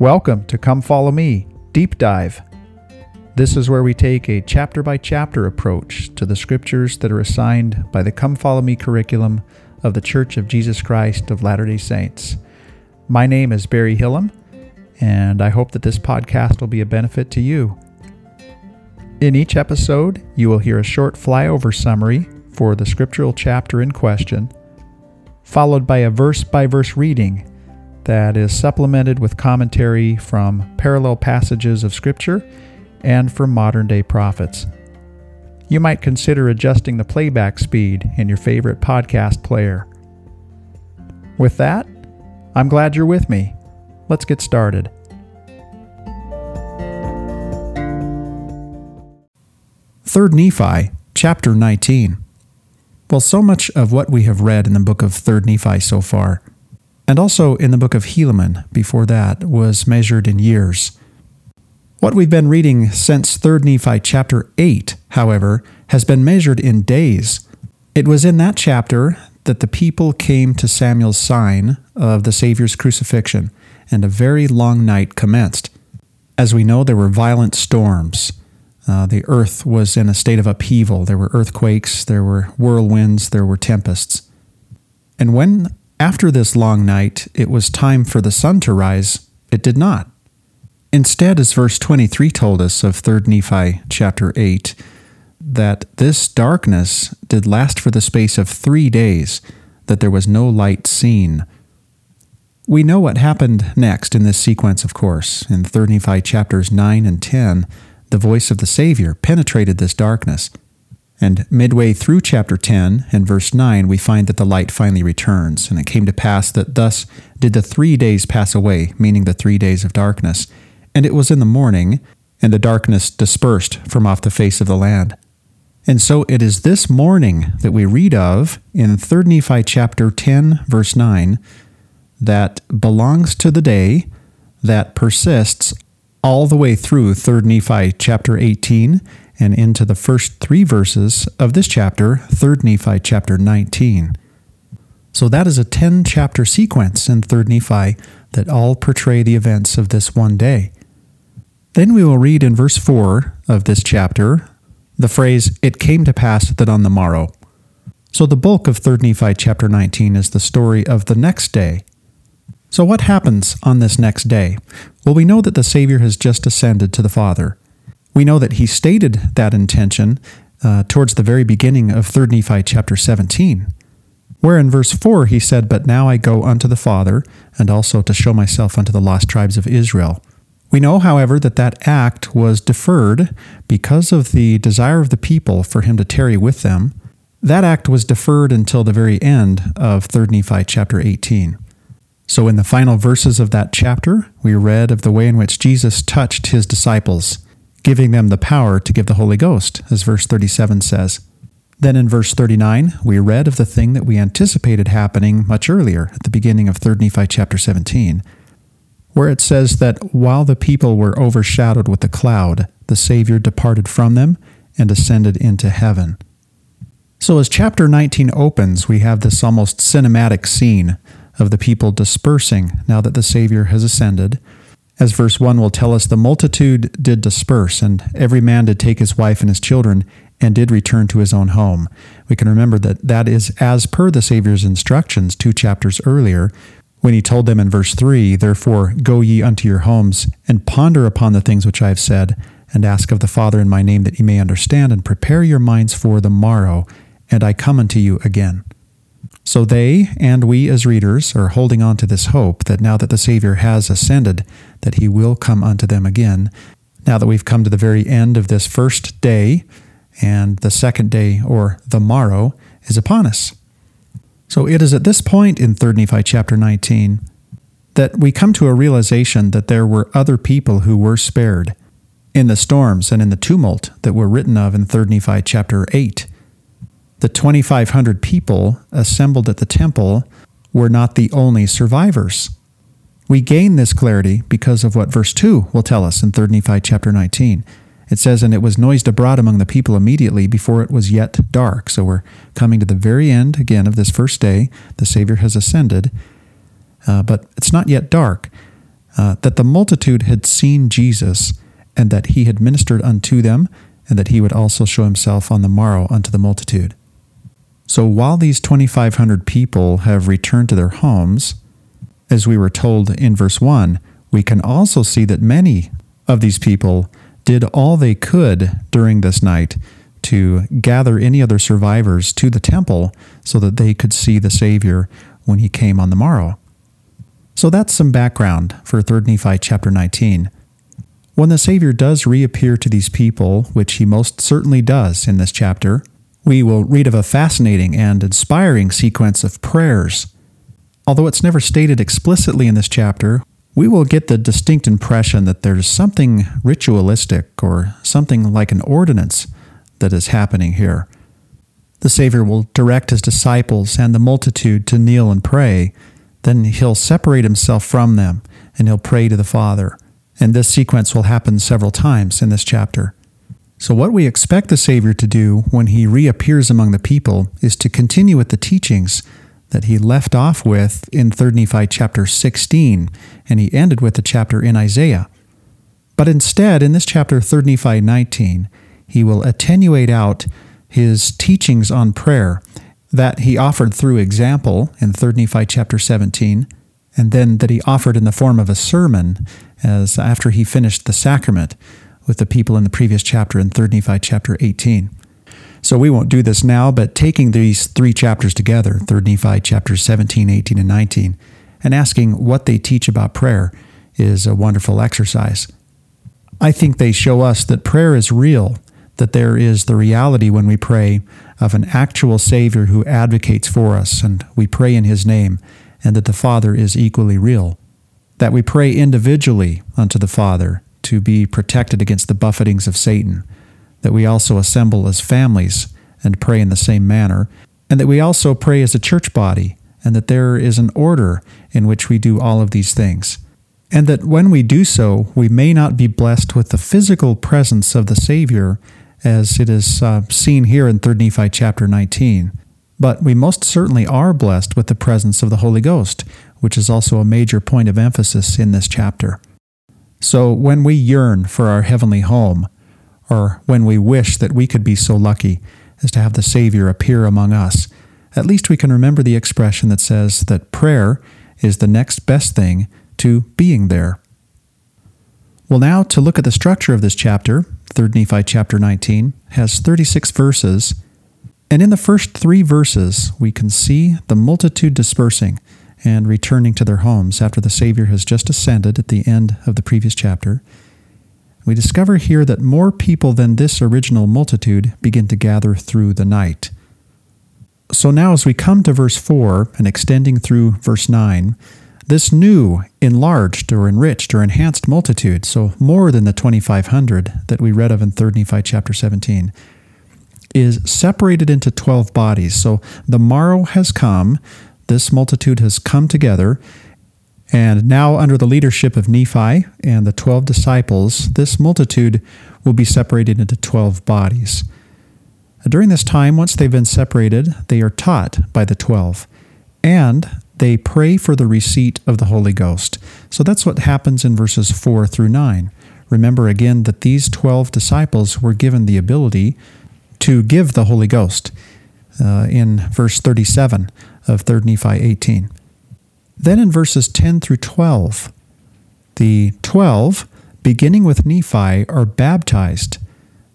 Welcome to Come Follow Me Deep Dive. This is where we take a chapter by chapter approach to the scriptures that are assigned by the Come Follow Me curriculum of the Church of Jesus Christ of Latter day Saints. My name is Barry Hillam, and I hope that this podcast will be a benefit to you. In each episode, you will hear a short flyover summary for the scriptural chapter in question, followed by a verse by verse reading that is supplemented with commentary from parallel passages of Scripture and from modern day prophets. You might consider adjusting the playback speed in your favorite podcast player. With that, I'm glad you're with me. Let's get started. Third Nephi, chapter 19. Well, so much of what we have read in the book of Third Nephi so far and also in the book of Helaman before that was measured in years. What we've been reading since 3 Nephi chapter 8, however, has been measured in days. It was in that chapter that the people came to Samuel's sign of the Savior's crucifixion, and a very long night commenced. As we know, there were violent storms. Uh, the earth was in a state of upheaval. There were earthquakes, there were whirlwinds, there were tempests. And when after this long night, it was time for the sun to rise. It did not. Instead, as verse 23 told us of 3 Nephi chapter 8, that this darkness did last for the space of three days, that there was no light seen. We know what happened next in this sequence, of course. In 3 Nephi chapters 9 and 10, the voice of the Savior penetrated this darkness. And midway through chapter 10 and verse 9, we find that the light finally returns. And it came to pass that thus did the three days pass away, meaning the three days of darkness. And it was in the morning, and the darkness dispersed from off the face of the land. And so it is this morning that we read of in 3 Nephi chapter 10, verse 9, that belongs to the day that persists all the way through 3 Nephi chapter 18 and into the first three verses of this chapter, 3 Nephi chapter 19. So that is a 10 chapter sequence in 3 Nephi that all portray the events of this one day. Then we will read in verse 4 of this chapter the phrase, It came to pass that on the morrow. So the bulk of 3 Nephi chapter 19 is the story of the next day. So what happens on this next day? Well, we know that the Savior has just ascended to the Father. We know that he stated that intention uh, towards the very beginning of 3 Nephi chapter 17, where in verse 4 he said, But now I go unto the Father, and also to show myself unto the lost tribes of Israel. We know, however, that that act was deferred because of the desire of the people for him to tarry with them. That act was deferred until the very end of 3 Nephi chapter 18. So, in the final verses of that chapter, we read of the way in which Jesus touched his disciples giving them the power to give the Holy Ghost, as verse 37 says. Then in verse 39, we read of the thing that we anticipated happening much earlier at the beginning of 3 Nephi chapter 17, where it says that while the people were overshadowed with the cloud, the Savior departed from them and ascended into heaven. So as chapter 19 opens, we have this almost cinematic scene of the people dispersing now that the Savior has ascended as verse 1 will tell us, the multitude did disperse, and every man did take his wife and his children, and did return to his own home. We can remember that that is as per the Savior's instructions two chapters earlier, when he told them in verse 3 Therefore go ye unto your homes, and ponder upon the things which I have said, and ask of the Father in my name that ye may understand, and prepare your minds for the morrow, and I come unto you again. So they and we as readers are holding on to this hope that now that the Savior has ascended, that he will come unto them again. Now that we've come to the very end of this first day, and the second day, or the morrow, is upon us. So it is at this point in 3 Nephi chapter 19 that we come to a realization that there were other people who were spared in the storms and in the tumult that were written of in 3 Nephi chapter 8 the 2,500 people assembled at the temple were not the only survivors. We gain this clarity because of what verse 2 will tell us in 3 Nephi chapter 19. It says, And it was noised abroad among the people immediately before it was yet dark. So we're coming to the very end again of this first day. The Savior has ascended, uh, but it's not yet dark. uh, that the multitude had seen Jesus, and that he had ministered unto them, and that he would also show himself on the morrow unto the multitude. So while these 2,500 people have returned to their homes, as we were told in verse 1, we can also see that many of these people did all they could during this night to gather any other survivors to the temple so that they could see the Savior when he came on the morrow. So that's some background for 3 Nephi chapter 19. When the Savior does reappear to these people, which he most certainly does in this chapter, we will read of a fascinating and inspiring sequence of prayers. Although it's never stated explicitly in this chapter, we will get the distinct impression that there's something ritualistic or something like an ordinance that is happening here. The Savior will direct his disciples and the multitude to kneel and pray. Then he'll separate himself from them and he'll pray to the Father. And this sequence will happen several times in this chapter. So, what we expect the Savior to do when he reappears among the people is to continue with the teachings that he left off with in 3 Nephi chapter 16, and he ended with the chapter in Isaiah. But instead, in this chapter 3 Nephi 19, he will attenuate out his teachings on prayer that he offered through example in 3 Nephi chapter 17, and then that he offered in the form of a sermon as after he finished the sacrament with the people in the previous chapter in 3 Nephi chapter 18. So we won't do this now, but taking these three chapters together, 3 Nephi chapters 17, 18, and 19, and asking what they teach about prayer is a wonderful exercise. I think they show us that prayer is real, that there is the reality when we pray of an actual Savior who advocates for us, and we pray in His name, and that the Father is equally real. That we pray individually unto the Father to be protected against the buffetings of Satan that we also assemble as families and pray in the same manner, and that we also pray as a church body, and that there is an order in which we do all of these things. And that when we do so, we may not be blessed with the physical presence of the Savior, as it is uh, seen here in 3 Nephi chapter 19. But we most certainly are blessed with the presence of the Holy Ghost, which is also a major point of emphasis in this chapter. So when we yearn for our heavenly home, or when we wish that we could be so lucky as to have the Savior appear among us, at least we can remember the expression that says that prayer is the next best thing to being there. Well, now to look at the structure of this chapter, 3 Nephi chapter 19 has 36 verses, and in the first three verses we can see the multitude dispersing and returning to their homes after the Savior has just ascended at the end of the previous chapter. We discover here that more people than this original multitude begin to gather through the night. So now, as we come to verse 4 and extending through verse 9, this new, enlarged, or enriched, or enhanced multitude, so more than the 2,500 that we read of in 3 Nephi chapter 17, is separated into 12 bodies. So the morrow has come, this multitude has come together, and now, under the leadership of Nephi and the 12 disciples, this multitude will be separated into 12 bodies. During this time, once they've been separated, they are taught by the 12, and they pray for the receipt of the Holy Ghost. So that's what happens in verses 4 through 9. Remember again that these 12 disciples were given the ability to give the Holy Ghost uh, in verse 37 of 3 Nephi 18. Then in verses 10 through 12, the 12, beginning with Nephi, are baptized,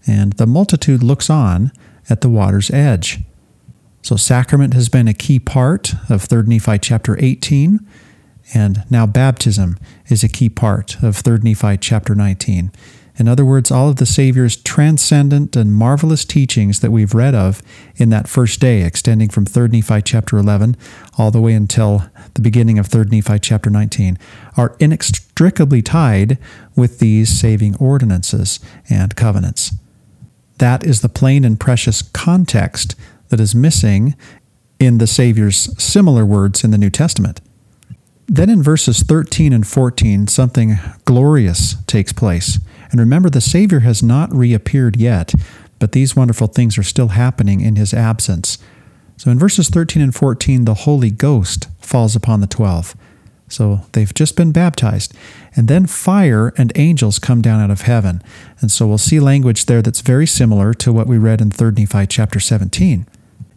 and the multitude looks on at the water's edge. So, sacrament has been a key part of 3 Nephi chapter 18, and now baptism is a key part of 3 Nephi chapter 19. In other words, all of the Savior's transcendent and marvelous teachings that we've read of in that first day, extending from 3 Nephi chapter 11 all the way until the beginning of 3 Nephi chapter 19, are inextricably tied with these saving ordinances and covenants. That is the plain and precious context that is missing in the Savior's similar words in the New Testament. Then in verses 13 and 14, something glorious takes place. And remember, the Savior has not reappeared yet, but these wonderful things are still happening in his absence. So in verses 13 and 14, the Holy Ghost falls upon the twelve. So they've just been baptized. And then fire and angels come down out of heaven. And so we'll see language there that's very similar to what we read in 3 Nephi chapter 17.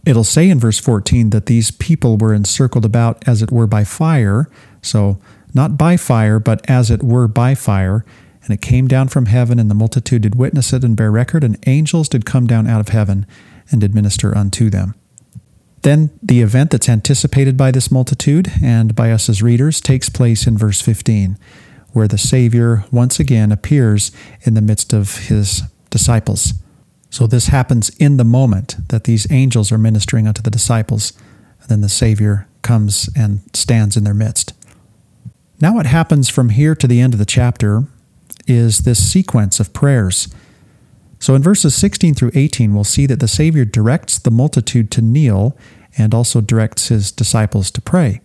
It'll say in verse 14 that these people were encircled about as it were by fire. So not by fire, but as it were by fire. And it came down from heaven, and the multitude did witness it and bear record, and angels did come down out of heaven and did minister unto them. Then the event that's anticipated by this multitude and by us as readers takes place in verse 15, where the Savior once again appears in the midst of his disciples. So this happens in the moment that these angels are ministering unto the disciples, and then the Savior comes and stands in their midst. Now, what happens from here to the end of the chapter is this sequence of prayers. So in verses 16 through 18, we'll see that the Savior directs the multitude to kneel and also directs his disciples to pray.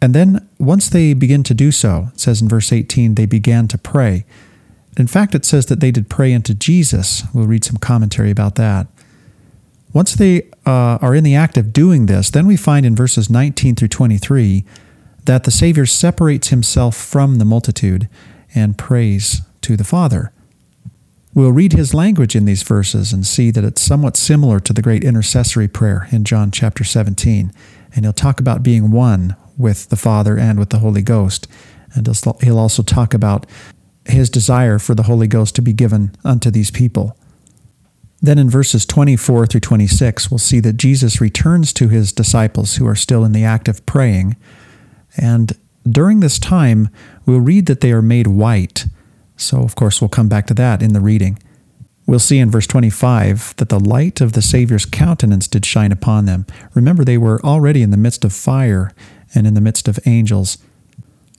And then once they begin to do so, it says in verse 18, they began to pray. In fact, it says that they did pray unto Jesus. We'll read some commentary about that. Once they uh, are in the act of doing this, then we find in verses 19 through 23 that the Savior separates himself from the multitude and prays to the Father. We'll read his language in these verses and see that it's somewhat similar to the great intercessory prayer in John chapter 17. And he'll talk about being one with the Father and with the Holy Ghost. And he'll also talk about his desire for the Holy Ghost to be given unto these people. Then in verses 24 through 26, we'll see that Jesus returns to his disciples who are still in the act of praying. And during this time, we'll read that they are made white so, of course, we'll come back to that in the reading. We'll see in verse 25 that the light of the Savior's countenance did shine upon them. Remember, they were already in the midst of fire and in the midst of angels.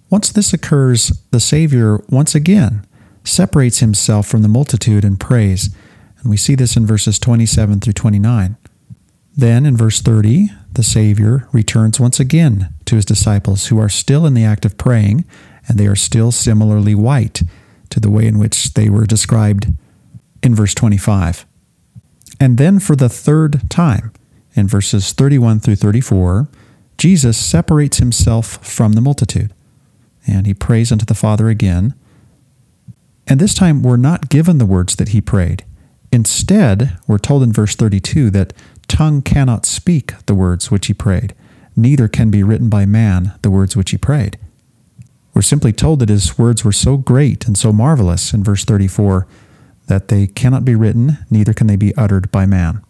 Once this occurs, the Savior once again separates himself from the multitude and prays. And we see this in verses 27 through 29. Then in verse 30, the Savior returns once again to his disciples who are still in the act of praying, and they are still similarly white to the way in which they were described in verse 25. And then for the third time, in verses 31 through 34, Jesus separates himself from the multitude and he prays unto the Father again. And this time we're not given the words that he prayed. Instead, we're told in verse 32 that tongue cannot speak the words which he prayed, neither can be written by man the words which he prayed. We're simply told that his words were so great and so marvelous in verse 34 that they cannot be written, neither can they be uttered by man.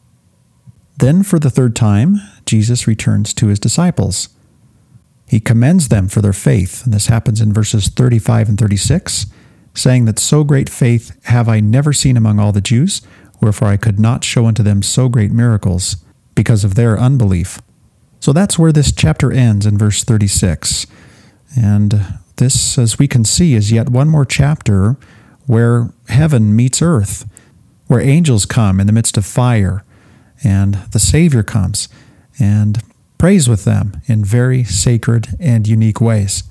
Then, for the third time, Jesus returns to his disciples. He commends them for their faith, and this happens in verses 35 and 36, saying that so great faith have I never seen among all the Jews, wherefore I could not show unto them so great miracles, because of their unbelief. So that's where this chapter ends in verse 36. And this, as we can see, is yet one more chapter where heaven meets earth, where angels come in the midst of fire, and the Savior comes and prays with them in very sacred and unique ways.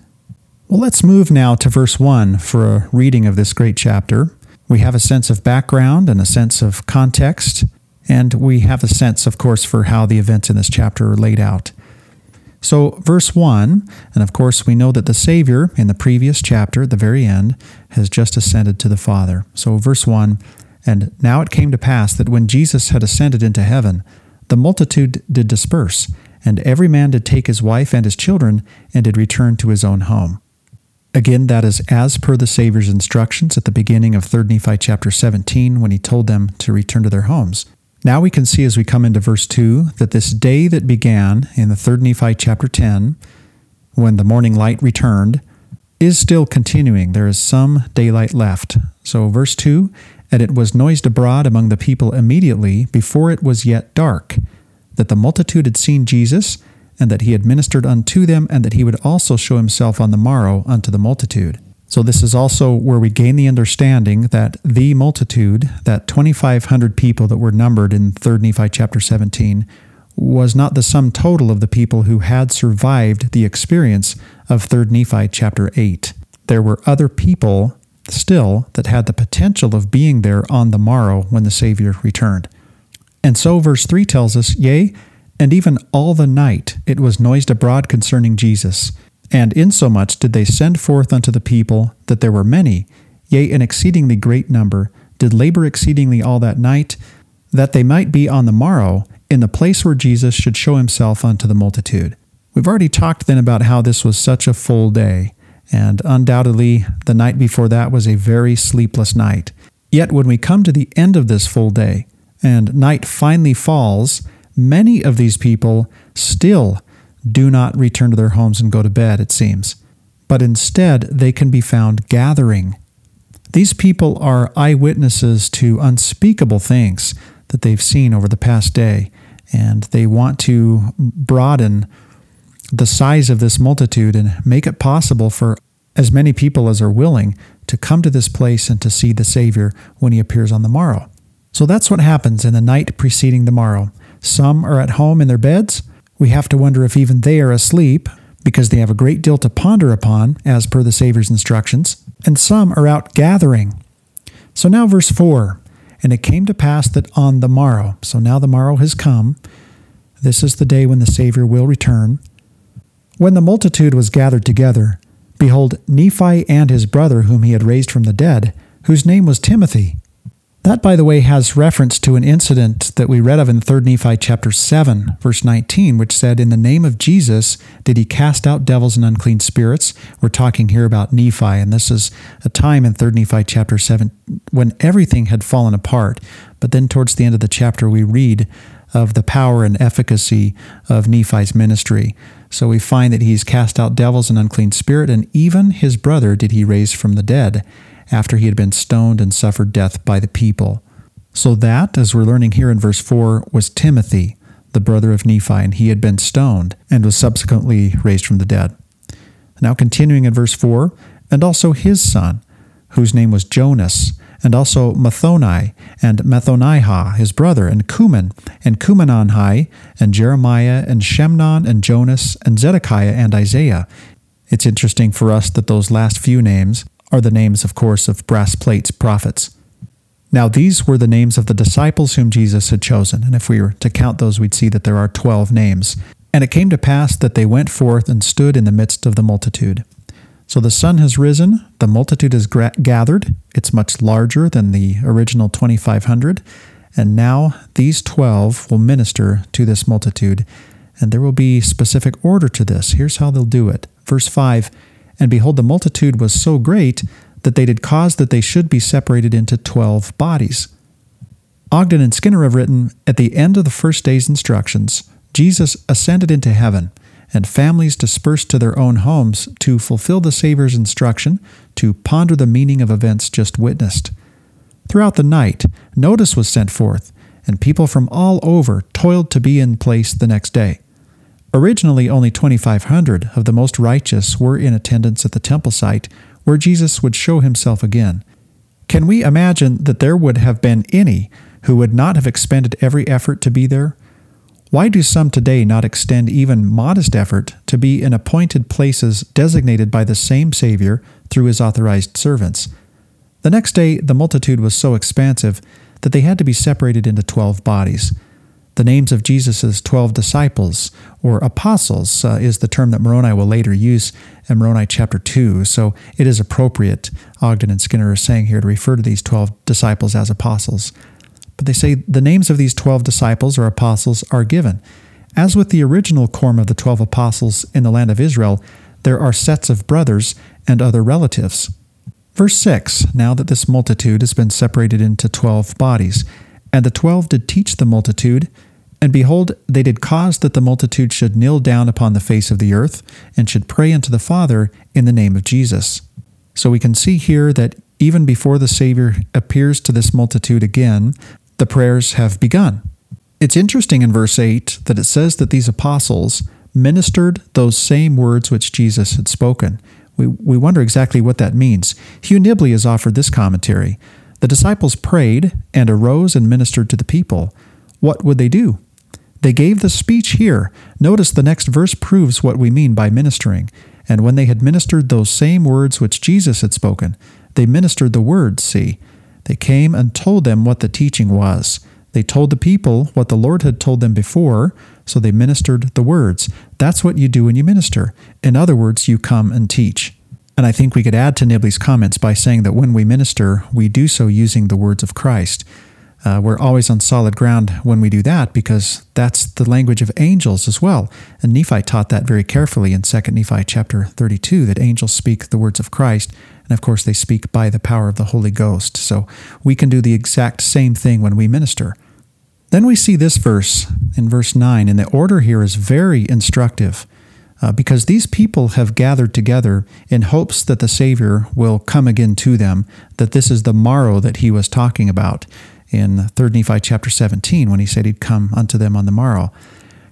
Well, let's move now to verse 1 for a reading of this great chapter. We have a sense of background and a sense of context, and we have a sense, of course, for how the events in this chapter are laid out. So, verse 1, and of course, we know that the Savior in the previous chapter, at the very end, has just ascended to the Father. So, verse 1, and now it came to pass that when Jesus had ascended into heaven, the multitude did disperse, and every man did take his wife and his children, and did return to his own home. Again, that is as per the Savior's instructions at the beginning of 3 Nephi chapter 17 when he told them to return to their homes. Now we can see as we come into verse 2 that this day that began in the third Nephi chapter 10, when the morning light returned, is still continuing. There is some daylight left. So, verse 2 And it was noised abroad among the people immediately, before it was yet dark, that the multitude had seen Jesus, and that he had ministered unto them, and that he would also show himself on the morrow unto the multitude. So, this is also where we gain the understanding that the multitude, that 2,500 people that were numbered in 3 Nephi chapter 17, was not the sum total of the people who had survived the experience of 3 Nephi chapter 8. There were other people still that had the potential of being there on the morrow when the Savior returned. And so, verse 3 tells us, Yea, and even all the night it was noised abroad concerning Jesus And insomuch did they send forth unto the people that there were many, yea, an exceedingly great number, did labor exceedingly all that night, that they might be on the morrow in the place where Jesus should show himself unto the multitude. We've already talked then about how this was such a full day, and undoubtedly the night before that was a very sleepless night. Yet when we come to the end of this full day, and night finally falls, many of these people still do not return to their homes and go to bed, it seems, but instead they can be found gathering. These people are eyewitnesses to unspeakable things that they've seen over the past day, and they want to broaden the size of this multitude and make it possible for as many people as are willing to come to this place and to see the Savior when he appears on the morrow. So that's what happens in the night preceding the morrow. Some are at home in their beds. We have to wonder if even they are asleep because they have a great deal to ponder upon as per the Savior's instructions. And some are out gathering. So now, verse 4 And it came to pass that on the morrow, so now the morrow has come, this is the day when the Savior will return. When the multitude was gathered together, behold, Nephi and his brother, whom he had raised from the dead, whose name was Timothy, that, by the way, has reference to an incident that we read of in 3 Nephi chapter 7, verse 19, which said, In the name of Jesus did he cast out devils and unclean spirits. We're talking here about Nephi, and this is a time in 3 Nephi chapter 7 when everything had fallen apart. But then towards the end of the chapter, we read of the power and efficacy of Nephi's ministry. So we find that he's cast out devils and unclean spirit, and even his brother did he raise from the dead after he had been stoned and suffered death by the people. So that, as we're learning here in verse 4, was Timothy, the brother of Nephi, and he had been stoned and was subsequently raised from the dead. Now, continuing in verse 4, and also his son, whose name was Jonas, and also Mathoni, and Mathonihah, his brother, and Kumen, and Kumenonhi, and Jeremiah, and Shemnon, and Jonas, and Zedekiah, and Isaiah. It's interesting for us that those last few names are the names, of course, of brass plates prophets. Now, these were the names of the disciples whom Jesus had chosen, and if we were to count those, we'd see that there are twelve names. And it came to pass that they went forth and stood in the midst of the multitude. So the sun has risen, the multitude is gra- gathered, it's much larger than the original 2,500, and now these 12 will minister to this multitude. And there will be specific order to this. Here's how they'll do it. Verse 5 and behold, the multitude was so great that they did cause that they should be separated into twelve bodies. Ogden and Skinner have written At the end of the first day's instructions, Jesus ascended into heaven, and families dispersed to their own homes to fulfill the Savior's instruction to ponder the meaning of events just witnessed. Throughout the night, notice was sent forth, and people from all over toiled to be in place the next day. Originally, only 2,500 of the most righteous were in attendance at the temple site where Jesus would show himself again. Can we imagine that there would have been any who would not have expended every effort to be there? Why do some today not extend even modest effort to be in appointed places designated by the same Savior through his authorized servants? The next day, the multitude was so expansive that they had to be separated into twelve bodies. The names of Jesus' 12 disciples, or apostles, uh, is the term that Moroni will later use in Moroni chapter 2. So it is appropriate, Ogden and Skinner are saying here, to refer to these 12 disciples as apostles. But they say the names of these 12 disciples or apostles are given. As with the original quorum of the 12 apostles in the land of Israel, there are sets of brothers and other relatives. Verse 6 Now that this multitude has been separated into 12 bodies, and the twelve did teach the multitude, and behold, they did cause that the multitude should kneel down upon the face of the earth, and should pray unto the Father in the name of Jesus. So we can see here that even before the Savior appears to this multitude again, the prayers have begun. It's interesting in verse 8 that it says that these apostles ministered those same words which Jesus had spoken. We, we wonder exactly what that means. Hugh Nibley has offered this commentary. The disciples prayed and arose and ministered to the people. What would they do? They gave the speech here. Notice the next verse proves what we mean by ministering. And when they had ministered those same words which Jesus had spoken, they ministered the words, see. They came and told them what the teaching was. They told the people what the Lord had told them before, So they ministered the words. That's what you do when you minister. In other words, you come and teach. And I think we could add to Nibley's comments by saying that when we minister, we do so using the words of Christ. Uh, we're always on solid ground when we do that because that's the language of angels as well. And Nephi taught that very carefully in 2 Nephi chapter 32 that angels speak the words of Christ. And of course, they speak by the power of the Holy Ghost. So we can do the exact same thing when we minister. Then we see this verse in verse 9, and the order here is very instructive. Uh, because these people have gathered together in hopes that the Savior will come again to them, that this is the morrow that he was talking about in 3 Nephi chapter 17 when he said he'd come unto them on the morrow.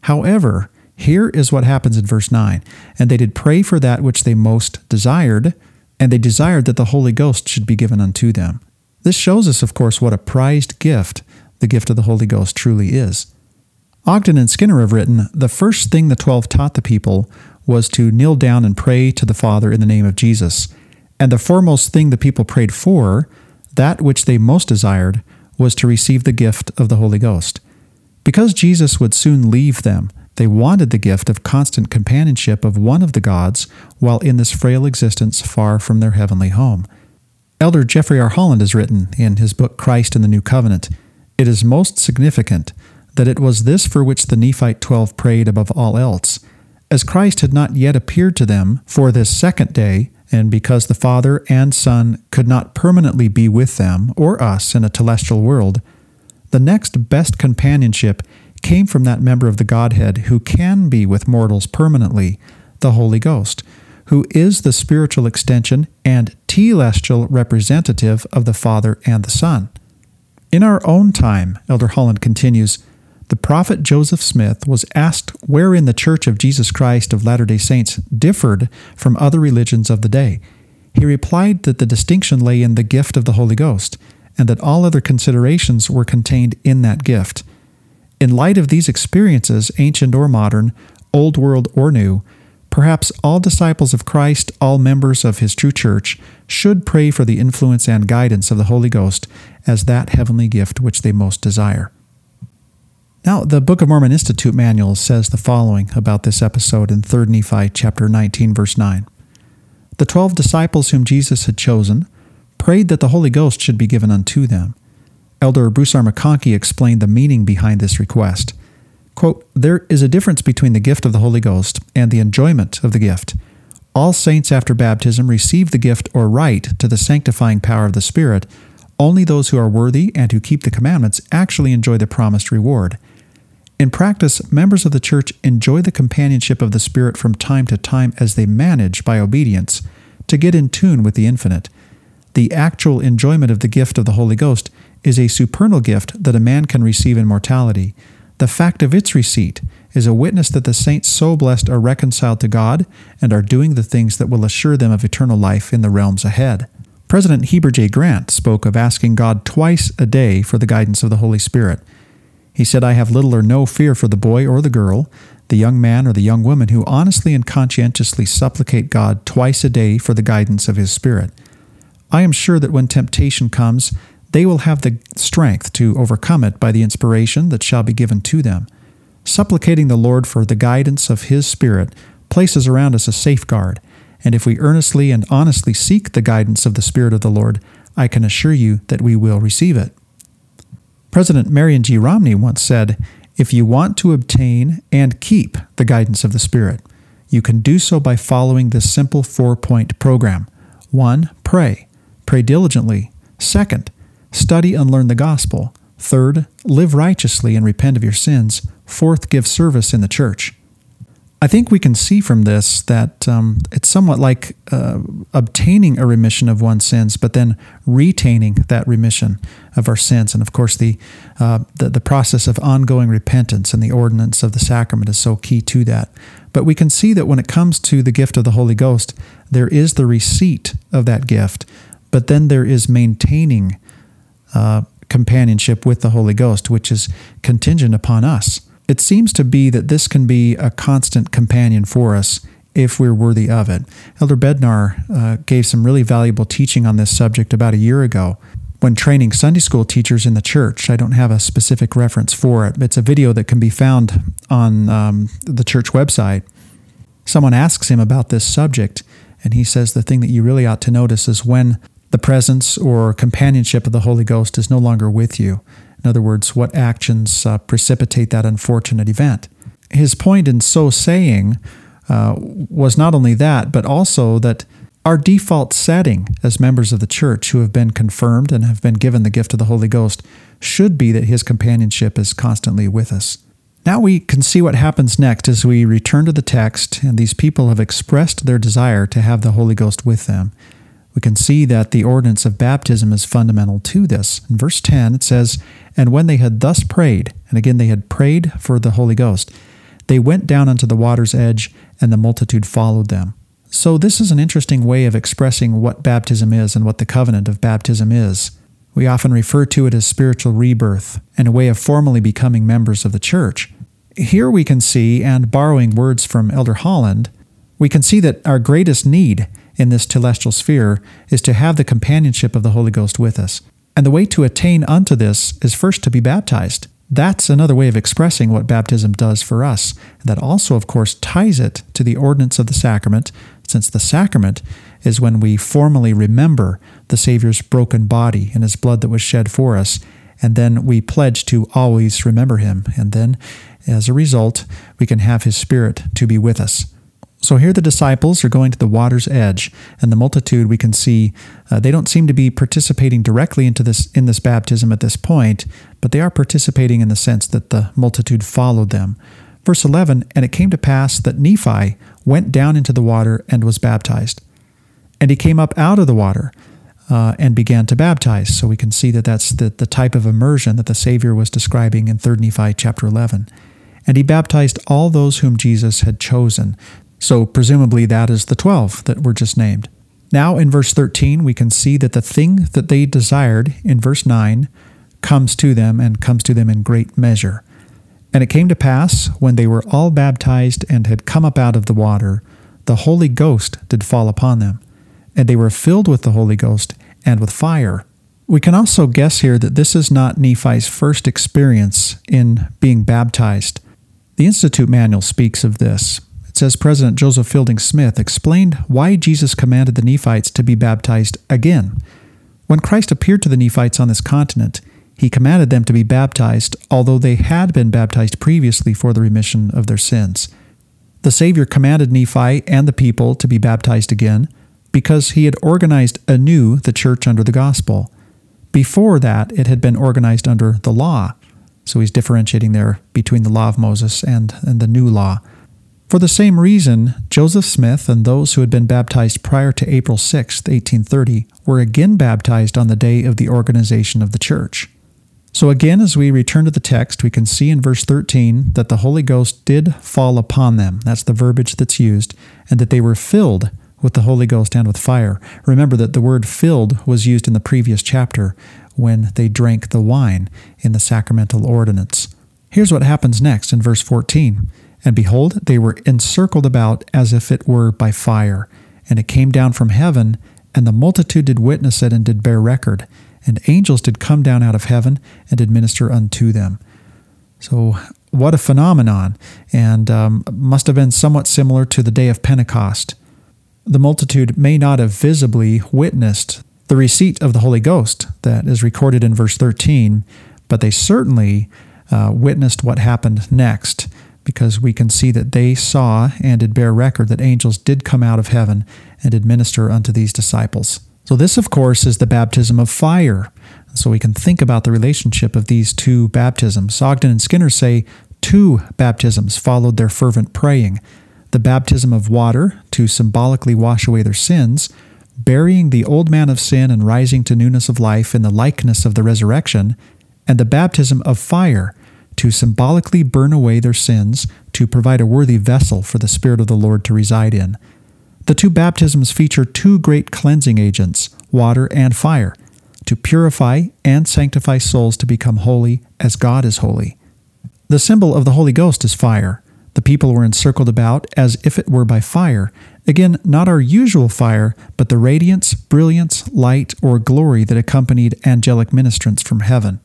However, here is what happens in verse 9 And they did pray for that which they most desired, and they desired that the Holy Ghost should be given unto them. This shows us, of course, what a prized gift the gift of the Holy Ghost truly is. Ogden and Skinner have written the first thing the twelve taught the people was to kneel down and pray to the Father in the name of Jesus. And the foremost thing the people prayed for, that which they most desired, was to receive the gift of the Holy Ghost. Because Jesus would soon leave them, they wanted the gift of constant companionship of one of the gods while in this frail existence far from their heavenly home. Elder Jeffrey R. Holland has written in his book Christ and the New Covenant It is most significant that it was this for which the Nephite twelve prayed above all else. As Christ had not yet appeared to them for this second day, and because the Father and Son could not permanently be with them or us in a telestial world, the next best companionship came from that member of the Godhead who can be with mortals permanently, the Holy Ghost, who is the spiritual extension and telestial representative of the Father and the Son. In our own time, Elder Holland continues, the prophet Joseph Smith was asked wherein the Church of Jesus Christ of Latter day Saints differed from other religions of the day. He replied that the distinction lay in the gift of the Holy Ghost, and that all other considerations were contained in that gift. In light of these experiences, ancient or modern, old world or new, perhaps all disciples of Christ, all members of his true church, should pray for the influence and guidance of the Holy Ghost as that heavenly gift which they most desire. Now, the Book of Mormon Institute manual says the following about this episode in 3 Nephi chapter 19 verse 9. The 12 disciples whom Jesus had chosen prayed that the Holy Ghost should be given unto them. Elder Bruce R. McConkie explained the meaning behind this request. Quote, there is a difference between the gift of the Holy Ghost and the enjoyment of the gift. All saints after baptism receive the gift or right to the sanctifying power of the Spirit. Only those who are worthy and who keep the commandments actually enjoy the promised reward. In practice, members of the church enjoy the companionship of the Spirit from time to time as they manage, by obedience, to get in tune with the infinite. The actual enjoyment of the gift of the Holy Ghost is a supernal gift that a man can receive in mortality. The fact of its receipt is a witness that the saints so blessed are reconciled to God and are doing the things that will assure them of eternal life in the realms ahead. President Heber J. Grant spoke of asking God twice a day for the guidance of the Holy Spirit. He said, I have little or no fear for the boy or the girl, the young man or the young woman who honestly and conscientiously supplicate God twice a day for the guidance of His Spirit. I am sure that when temptation comes, they will have the strength to overcome it by the inspiration that shall be given to them. Supplicating the Lord for the guidance of His Spirit places around us a safeguard, and if we earnestly and honestly seek the guidance of the Spirit of the Lord, I can assure you that we will receive it. President Marion G. Romney once said, If you want to obtain and keep the guidance of the Spirit, you can do so by following this simple four point program. One, pray. Pray diligently. Second, study and learn the gospel. Third, live righteously and repent of your sins. Fourth, give service in the church. I think we can see from this that um, it's somewhat like uh, obtaining a remission of one's sins, but then retaining that remission of our sins. And of course, the, uh, the, the process of ongoing repentance and the ordinance of the sacrament is so key to that. But we can see that when it comes to the gift of the Holy Ghost, there is the receipt of that gift, but then there is maintaining uh, companionship with the Holy Ghost, which is contingent upon us. It seems to be that this can be a constant companion for us if we're worthy of it. Elder Bednar uh, gave some really valuable teaching on this subject about a year ago. When training Sunday school teachers in the church. I don't have a specific reference for it. It's a video that can be found on um, the church website. Someone asks him about this subject, and he says the thing that you really ought to notice is when the presence or companionship of the Holy Ghost is no longer with you. In other words, what actions uh, precipitate that unfortunate event. His point in so saying uh, was not only that, but also that our default setting as members of the church who have been confirmed and have been given the gift of the Holy Ghost should be that His companionship is constantly with us. Now we can see what happens next as we return to the text, and these people have expressed their desire to have the Holy Ghost with them. We can see that the ordinance of baptism is fundamental to this. In verse 10, it says, And when they had thus prayed, and again they had prayed for the Holy Ghost, they went down unto the water's edge, and the multitude followed them. So, this is an interesting way of expressing what baptism is and what the covenant of baptism is. We often refer to it as spiritual rebirth and a way of formally becoming members of the church. Here we can see, and borrowing words from Elder Holland, we can see that our greatest need in this celestial sphere is to have the companionship of the Holy Ghost with us. And the way to attain unto this is first to be baptized. That's another way of expressing what baptism does for us. and That also, of course, ties it to the ordinance of the sacrament, since the sacrament is when we formally remember the Savior's broken body and his blood that was shed for us, and then we pledge to always remember him. And then, as a result, we can have his Spirit to be with us. So here the disciples are going to the water's edge, and the multitude we can see uh, they don't seem to be participating directly into this in this baptism at this point, but they are participating in the sense that the multitude followed them. Verse 11, and it came to pass that Nephi went down into the water and was baptized. And he came up out of the water uh, and began to baptize. So we can see that that's the, the type of immersion that the Savior was describing in 3 Nephi chapter 11. And he baptized all those whom Jesus had chosen. So presumably that is the 12 that were just named. Now in verse 13, we can see that the thing that they desired in verse 9 comes to them and comes to them in great measure. And it came to pass, when they were all baptized and had come up out of the water, the Holy Ghost did fall upon them, and they were filled with the Holy Ghost and with fire. We can also guess here that this is not Nephi's first experience in being baptized. The Institute Manual speaks of this. It says President Joseph Fielding Smith explained why Jesus commanded the Nephites to be baptized again. When Christ appeared to the Nephites on this continent, he commanded them to be baptized, although they had been baptized previously for the remission of their sins. The Savior commanded Nephi and the people to be baptized again because he had organized anew the church under the gospel. Before that, it had been organized under the law. So he's differentiating there between the law of Moses and, and the new law. For the same reason, Joseph Smith and those who had been baptized prior to April 6, 1830, were again baptized on the day of the organization of the church. So, again, as we return to the text, we can see in verse 13 that the Holy Ghost did fall upon them. That's the verbiage that's used, and that they were filled with the Holy Ghost and with fire. Remember that the word filled was used in the previous chapter when they drank the wine in the sacramental ordinance. Here's what happens next in verse 14. And behold, they were encircled about as if it were by fire. And it came down from heaven, and the multitude did witness it and did bear record. And angels did come down out of heaven and did minister unto them. So, what a phenomenon, and um, must have been somewhat similar to the day of Pentecost. The multitude may not have visibly witnessed the receipt of the Holy Ghost that is recorded in verse 13, but they certainly uh, witnessed what happened next because we can see that they saw and did bear record that angels did come out of heaven and did minister unto these disciples. So, this, of course, is the baptism of fire. So, we can think about the relationship of these two baptisms. Ogden and Skinner say two baptisms followed their fervent praying the baptism of water to symbolically wash away their sins, burying the old man of sin and rising to newness of life in the likeness of the resurrection, and the baptism of fire to symbolically burn away their sins to provide a worthy vessel for the Spirit of the Lord to reside in. The two baptisms feature two great cleansing agents, water and fire, to purify and sanctify souls to become holy as God is holy. The symbol of the Holy Ghost is fire. The people were encircled about as if it were by fire, Again, not our usual fire, but the radiance, brilliance, light, or glory that accompanied angelic ministrants from heaven.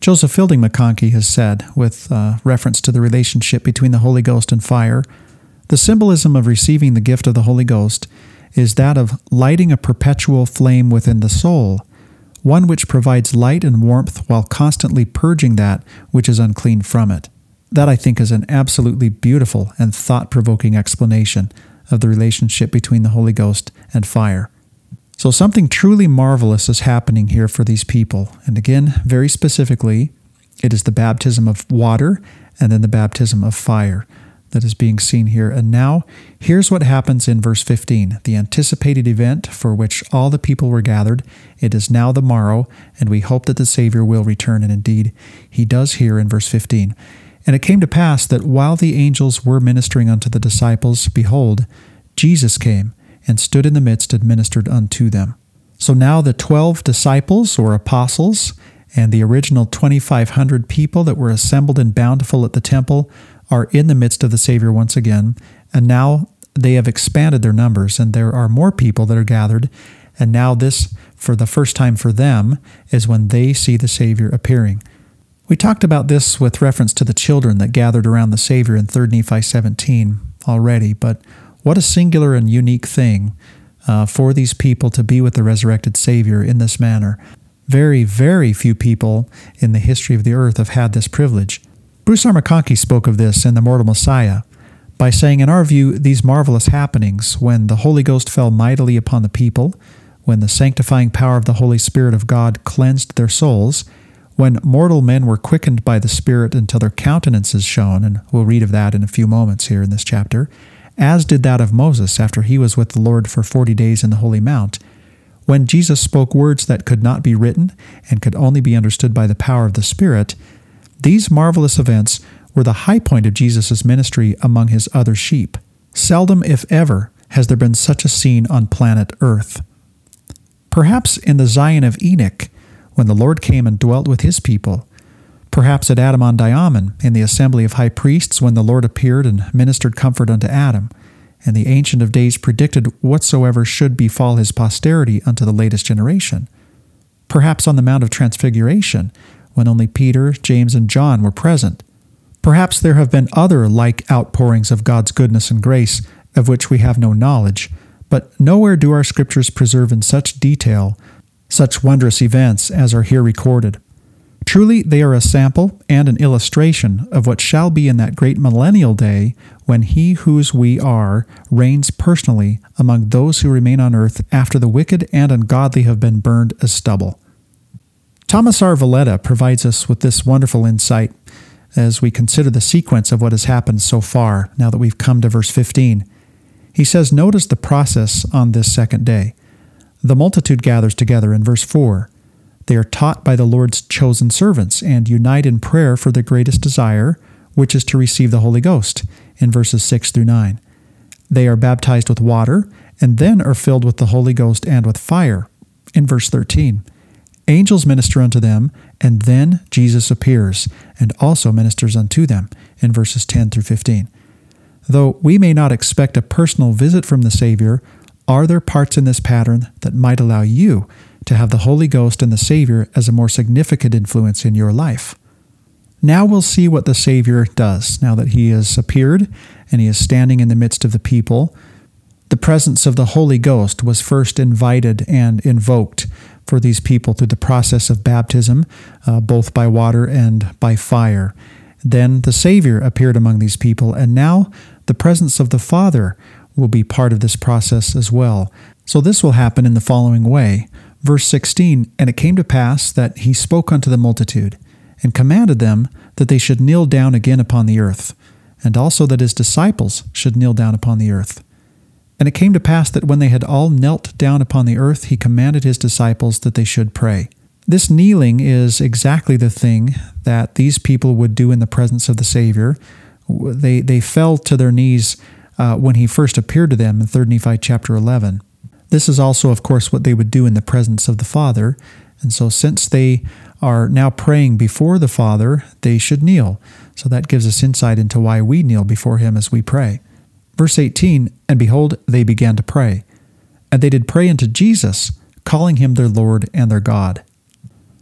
Joseph Fielding McConkie has said, with uh, reference to the relationship between the Holy Ghost and fire, the symbolism of receiving the gift of the Holy Ghost is that of lighting a perpetual flame within the soul, one which provides light and warmth while constantly purging that which is unclean from it. That, I think, is an absolutely beautiful and thought provoking explanation of the relationship between the Holy Ghost and fire. So, something truly marvelous is happening here for these people. And again, very specifically, it is the baptism of water and then the baptism of fire that is being seen here. And now, here's what happens in verse 15 the anticipated event for which all the people were gathered. It is now the morrow, and we hope that the Savior will return. And indeed, he does here in verse 15. And it came to pass that while the angels were ministering unto the disciples, behold, Jesus came and stood in the midst and ministered unto them. So now the 12 disciples or apostles and the original 2,500 people that were assembled and Bountiful at the temple are in the midst of the Savior once again, and now they have expanded their numbers, and there are more people that are gathered. And now, this, for the first time for them, is when they see the Savior appearing. We talked about this with reference to the children that gathered around the Savior in 3 Nephi 17 already, but what a singular and unique thing uh, for these people to be with the resurrected Savior in this manner. Very, very few people in the history of the earth have had this privilege. Bruce R. McConkie spoke of this in The Mortal Messiah by saying, In our view, these marvelous happenings, when the Holy Ghost fell mightily upon the people, when the sanctifying power of the Holy Spirit of God cleansed their souls, when mortal men were quickened by the Spirit until their countenances shone, and we'll read of that in a few moments here in this chapter, as did that of Moses after he was with the Lord for forty days in the Holy Mount, when Jesus spoke words that could not be written and could only be understood by the power of the Spirit, these marvelous events were the high point of Jesus' ministry among his other sheep. Seldom, if ever, has there been such a scene on planet Earth. Perhaps in the Zion of Enoch, when the Lord came and dwelt with his people, Perhaps at Adam-ondi-Ahman, in the assembly of high priests, when the Lord appeared and ministered comfort unto Adam, and the Ancient of Days predicted whatsoever should befall his posterity unto the latest generation. Perhaps on the Mount of Transfiguration, when only Peter, James, and John were present. Perhaps there have been other like outpourings of God's goodness and grace of which we have no knowledge, but nowhere do our scriptures preserve in such detail such wondrous events as are here recorded. Truly, they are a sample and an illustration of what shall be in that great millennial day when He whose we are reigns personally among those who remain on earth after the wicked and ungodly have been burned as stubble. Thomas R. Valletta provides us with this wonderful insight as we consider the sequence of what has happened so far, now that we've come to verse 15. He says, Notice the process on this second day. The multitude gathers together in verse 4. They are taught by the Lord's chosen servants and unite in prayer for their greatest desire, which is to receive the Holy Ghost, in verses 6 through 9. They are baptized with water and then are filled with the Holy Ghost and with fire, in verse 13. Angels minister unto them, and then Jesus appears and also ministers unto them, in verses 10 through 15. Though we may not expect a personal visit from the Savior, are there parts in this pattern that might allow you to have the Holy Ghost and the Savior as a more significant influence in your life. Now we'll see what the Savior does now that he has appeared and he is standing in the midst of the people. The presence of the Holy Ghost was first invited and invoked for these people through the process of baptism, uh, both by water and by fire. Then the Savior appeared among these people, and now the presence of the Father will be part of this process as well. So this will happen in the following way. Verse 16 And it came to pass that he spoke unto the multitude, and commanded them that they should kneel down again upon the earth, and also that his disciples should kneel down upon the earth. And it came to pass that when they had all knelt down upon the earth, he commanded his disciples that they should pray. This kneeling is exactly the thing that these people would do in the presence of the Savior. They, they fell to their knees uh, when he first appeared to them in 3 Nephi chapter 11. This is also, of course, what they would do in the presence of the Father. And so, since they are now praying before the Father, they should kneel. So, that gives us insight into why we kneel before Him as we pray. Verse 18 And behold, they began to pray. And they did pray unto Jesus, calling him their Lord and their God.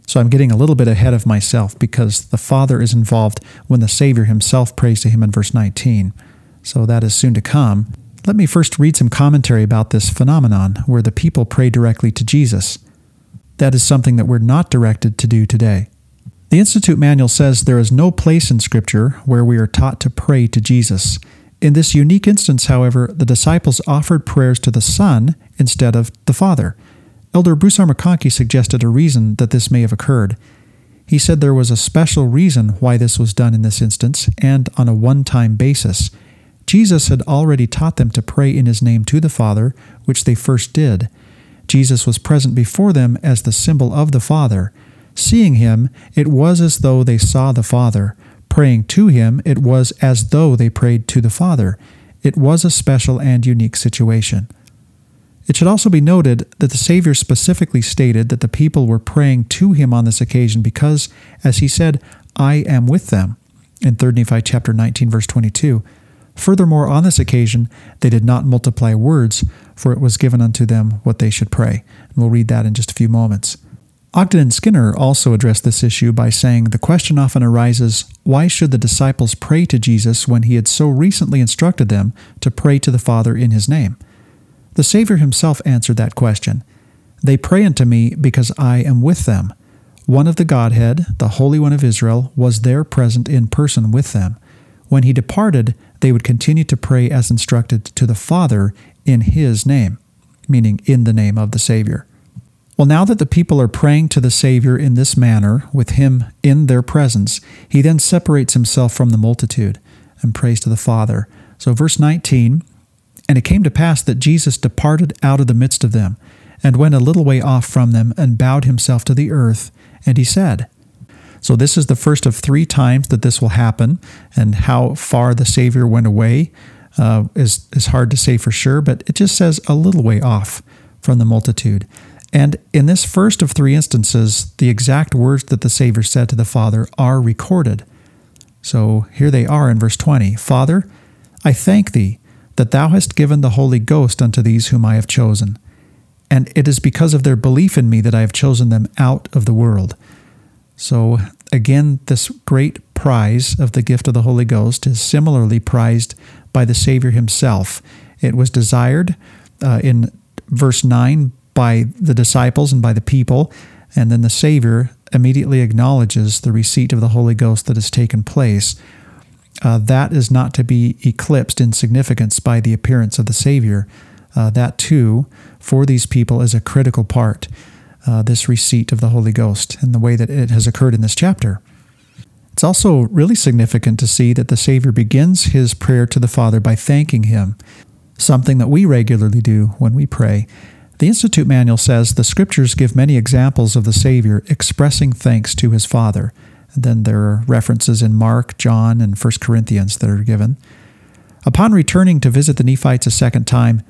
So I'm getting a little bit ahead of myself because the Father is involved when the Savior himself prays to him in verse 19. So that is soon to come. Let me first read some commentary about this phenomenon where the people pray directly to Jesus. That is something that we're not directed to do today. The Institute Manual says there is no place in Scripture where we are taught to pray to Jesus. In this unique instance, however, the disciples offered prayers to the Son instead of the Father. Elder Bruce R. McConkie suggested a reason that this may have occurred. He said there was a special reason why this was done in this instance and on a one time basis. Jesus had already taught them to pray in his name to the Father, which they first did. Jesus was present before them as the symbol of the Father. Seeing him, it was as though they saw the Father. Praying to him, it was as though they prayed to the Father. It was a special and unique situation. It should also be noted that the Savior specifically stated that the people were praying to him on this occasion because, as he said, I am with them, in 3 Nephi chapter 19, verse 22. Furthermore, on this occasion, they did not multiply words, for it was given unto them what they should pray. And we'll read that in just a few moments. Ogden and Skinner also addressed this issue by saying the question often arises why should the disciples pray to Jesus when he had so recently instructed them to pray to the Father in his name? The Savior himself answered that question. They pray unto me because I am with them. One of the Godhead, the Holy One of Israel, was there present in person with them. When he departed, they would continue to pray as instructed to the Father in his name, meaning in the name of the Savior. Well, now that the people are praying to the Savior in this manner, with Him in their presence, He then separates Himself from the multitude and prays to the Father. So, verse 19 And it came to pass that Jesus departed out of the midst of them, and went a little way off from them, and bowed Himself to the earth, and He said, so, this is the first of three times that this will happen, and how far the Savior went away uh, is, is hard to say for sure, but it just says a little way off from the multitude. And in this first of three instances, the exact words that the Savior said to the Father are recorded. So here they are in verse 20 Father, I thank thee that thou hast given the Holy Ghost unto these whom I have chosen. And it is because of their belief in me that I have chosen them out of the world. So again, this great prize of the gift of the Holy Ghost is similarly prized by the Savior himself. It was desired uh, in verse 9 by the disciples and by the people, and then the Savior immediately acknowledges the receipt of the Holy Ghost that has taken place. Uh, that is not to be eclipsed in significance by the appearance of the Savior. Uh, that too, for these people, is a critical part, uh, this receipt of the Holy Ghost, and the way that it has occurred in this chapter. It's also really significant to see that the Savior begins his prayer to the Father by thanking him, something that we regularly do when we pray. The Institute Manual says the scriptures give many examples of the Savior expressing thanks to his Father. And then there are references in Mark, John, and 1 Corinthians that are given. Upon returning to visit the Nephites a second time,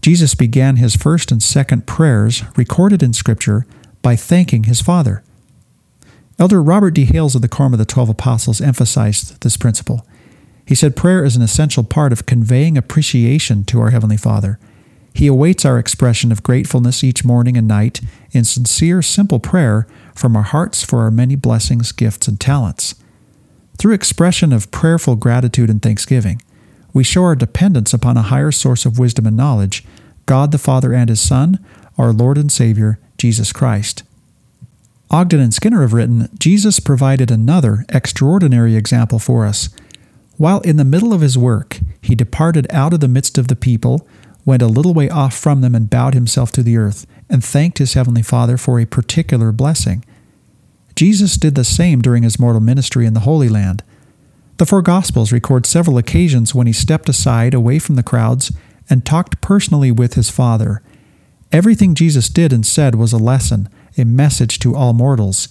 Jesus began his first and second prayers, recorded in Scripture, by thanking his Father. Elder Robert D. Hales of the Quorum of the Twelve Apostles emphasized this principle. He said prayer is an essential part of conveying appreciation to our Heavenly Father. He awaits our expression of gratefulness each morning and night in sincere, simple prayer from our hearts for our many blessings, gifts, and talents. Through expression of prayerful gratitude and thanksgiving, we show our dependence upon a higher source of wisdom and knowledge, God the Father and His Son, our Lord and Savior, Jesus Christ. Ogden and Skinner have written Jesus provided another extraordinary example for us. While in the middle of his work, he departed out of the midst of the people went a little way off from them and bowed himself to the earth, and thanked his heavenly Father for a particular blessing. Jesus did the same during his mortal ministry in the Holy Land. The four Gospels record several occasions when he stepped aside away from the crowds and talked personally with his Father. Everything Jesus did and said was a lesson, a message to all mortals.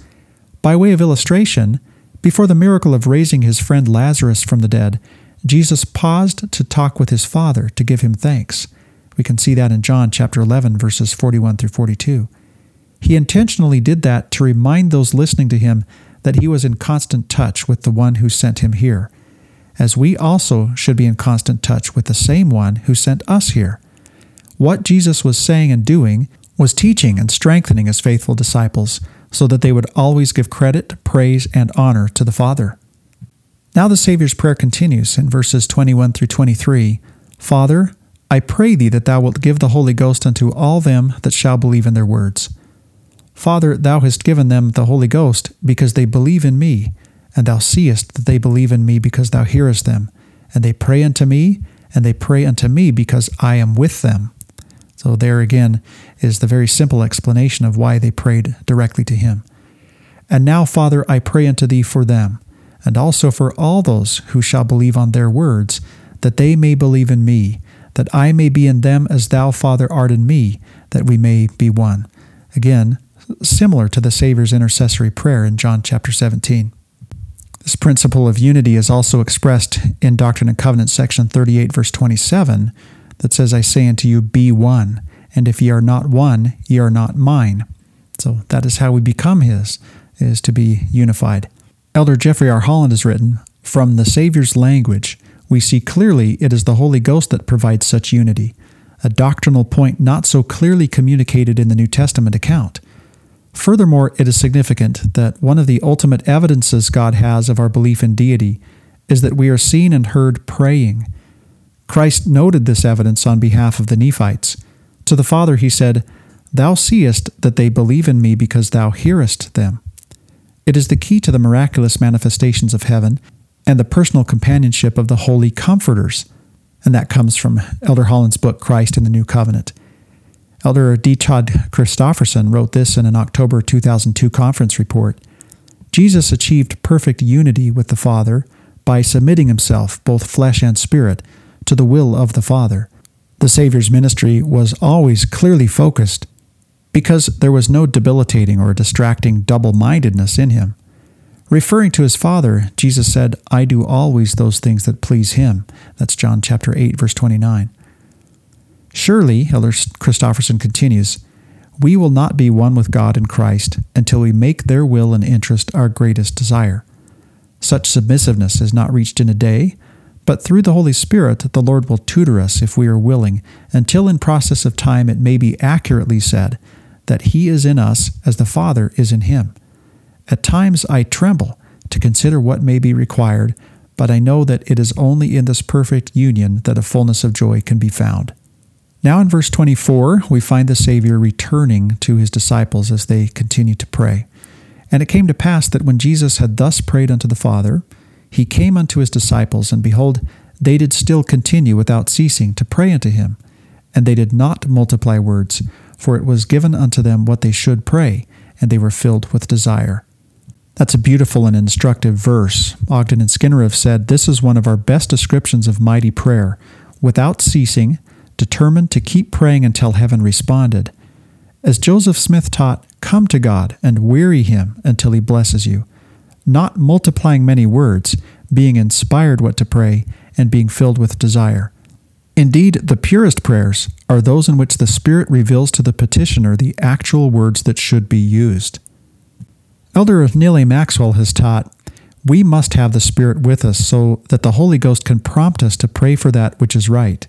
By way of illustration, before the miracle of raising his friend Lazarus from the dead, Jesus paused to talk with his Father to give him thanks. We can see that in John chapter 11 verses 41 through 42. He intentionally did that to remind those listening to him that he was in constant touch with the one who sent him here. as we also should be in constant touch with the same one who sent us here. What Jesus was saying and doing was teaching and strengthening his faithful disciples so that they would always give credit, praise, and honor to the Father. Now the Savior's prayer continues in verses 21 through 23 Father, I pray thee that thou wilt give the Holy Ghost unto all them that shall believe in their words. Father, thou hast given them the Holy Ghost because they believe in me, and thou seest that they believe in me because thou hearest them. And they pray unto me, and they pray unto me because I am with them. So, there again is the very simple explanation of why they prayed directly to him. And now, Father, I pray unto thee for them, and also for all those who shall believe on their words, that they may believe in me, that I may be in them as thou, Father, art in me, that we may be one. Again, similar to the Savior's intercessory prayer in John chapter 17. This principle of unity is also expressed in Doctrine and Covenants section 38 verse 27 that says I say unto you be one and if ye are not one ye are not mine. So that is how we become his is to be unified. Elder Jeffrey R. Holland has written, from the Savior's language we see clearly it is the Holy Ghost that provides such unity, a doctrinal point not so clearly communicated in the New Testament account. Furthermore, it is significant that one of the ultimate evidences God has of our belief in deity is that we are seen and heard praying. Christ noted this evidence on behalf of the Nephites. To the Father he said, Thou seest that they believe in me because thou hearest them. It is the key to the miraculous manifestations of heaven and the personal companionship of the holy comforters. And that comes from Elder Holland's book, Christ and the New Covenant. Elder D. Todd Christofferson wrote this in an October 2002 conference report. Jesus achieved perfect unity with the Father by submitting himself, both flesh and spirit, to the will of the Father. The Savior's ministry was always clearly focused because there was no debilitating or distracting double mindedness in him. Referring to his Father, Jesus said, I do always those things that please him. That's John chapter 8 verse 29. Surely, Elder Christofferson continues, we will not be one with God in Christ until we make their will and interest our greatest desire. Such submissiveness is not reached in a day, but through the Holy Spirit the Lord will tutor us if we are willing, until in process of time it may be accurately said that He is in us as the Father is in Him. At times I tremble to consider what may be required, but I know that it is only in this perfect union that a fullness of joy can be found. Now, in verse 24, we find the Savior returning to his disciples as they continue to pray. And it came to pass that when Jesus had thus prayed unto the Father, he came unto his disciples, and behold, they did still continue without ceasing to pray unto him. And they did not multiply words, for it was given unto them what they should pray, and they were filled with desire. That's a beautiful and instructive verse. Ogden and Skinner have said this is one of our best descriptions of mighty prayer. Without ceasing, determined to keep praying until heaven responded. As Joseph Smith taught, come to God and weary Him until He blesses you, not multiplying many words, being inspired what to pray, and being filled with desire. Indeed, the purest prayers are those in which the Spirit reveals to the petitioner the actual words that should be used. Elder Neal Maxwell has taught, we must have the Spirit with us so that the Holy Ghost can prompt us to pray for that which is right.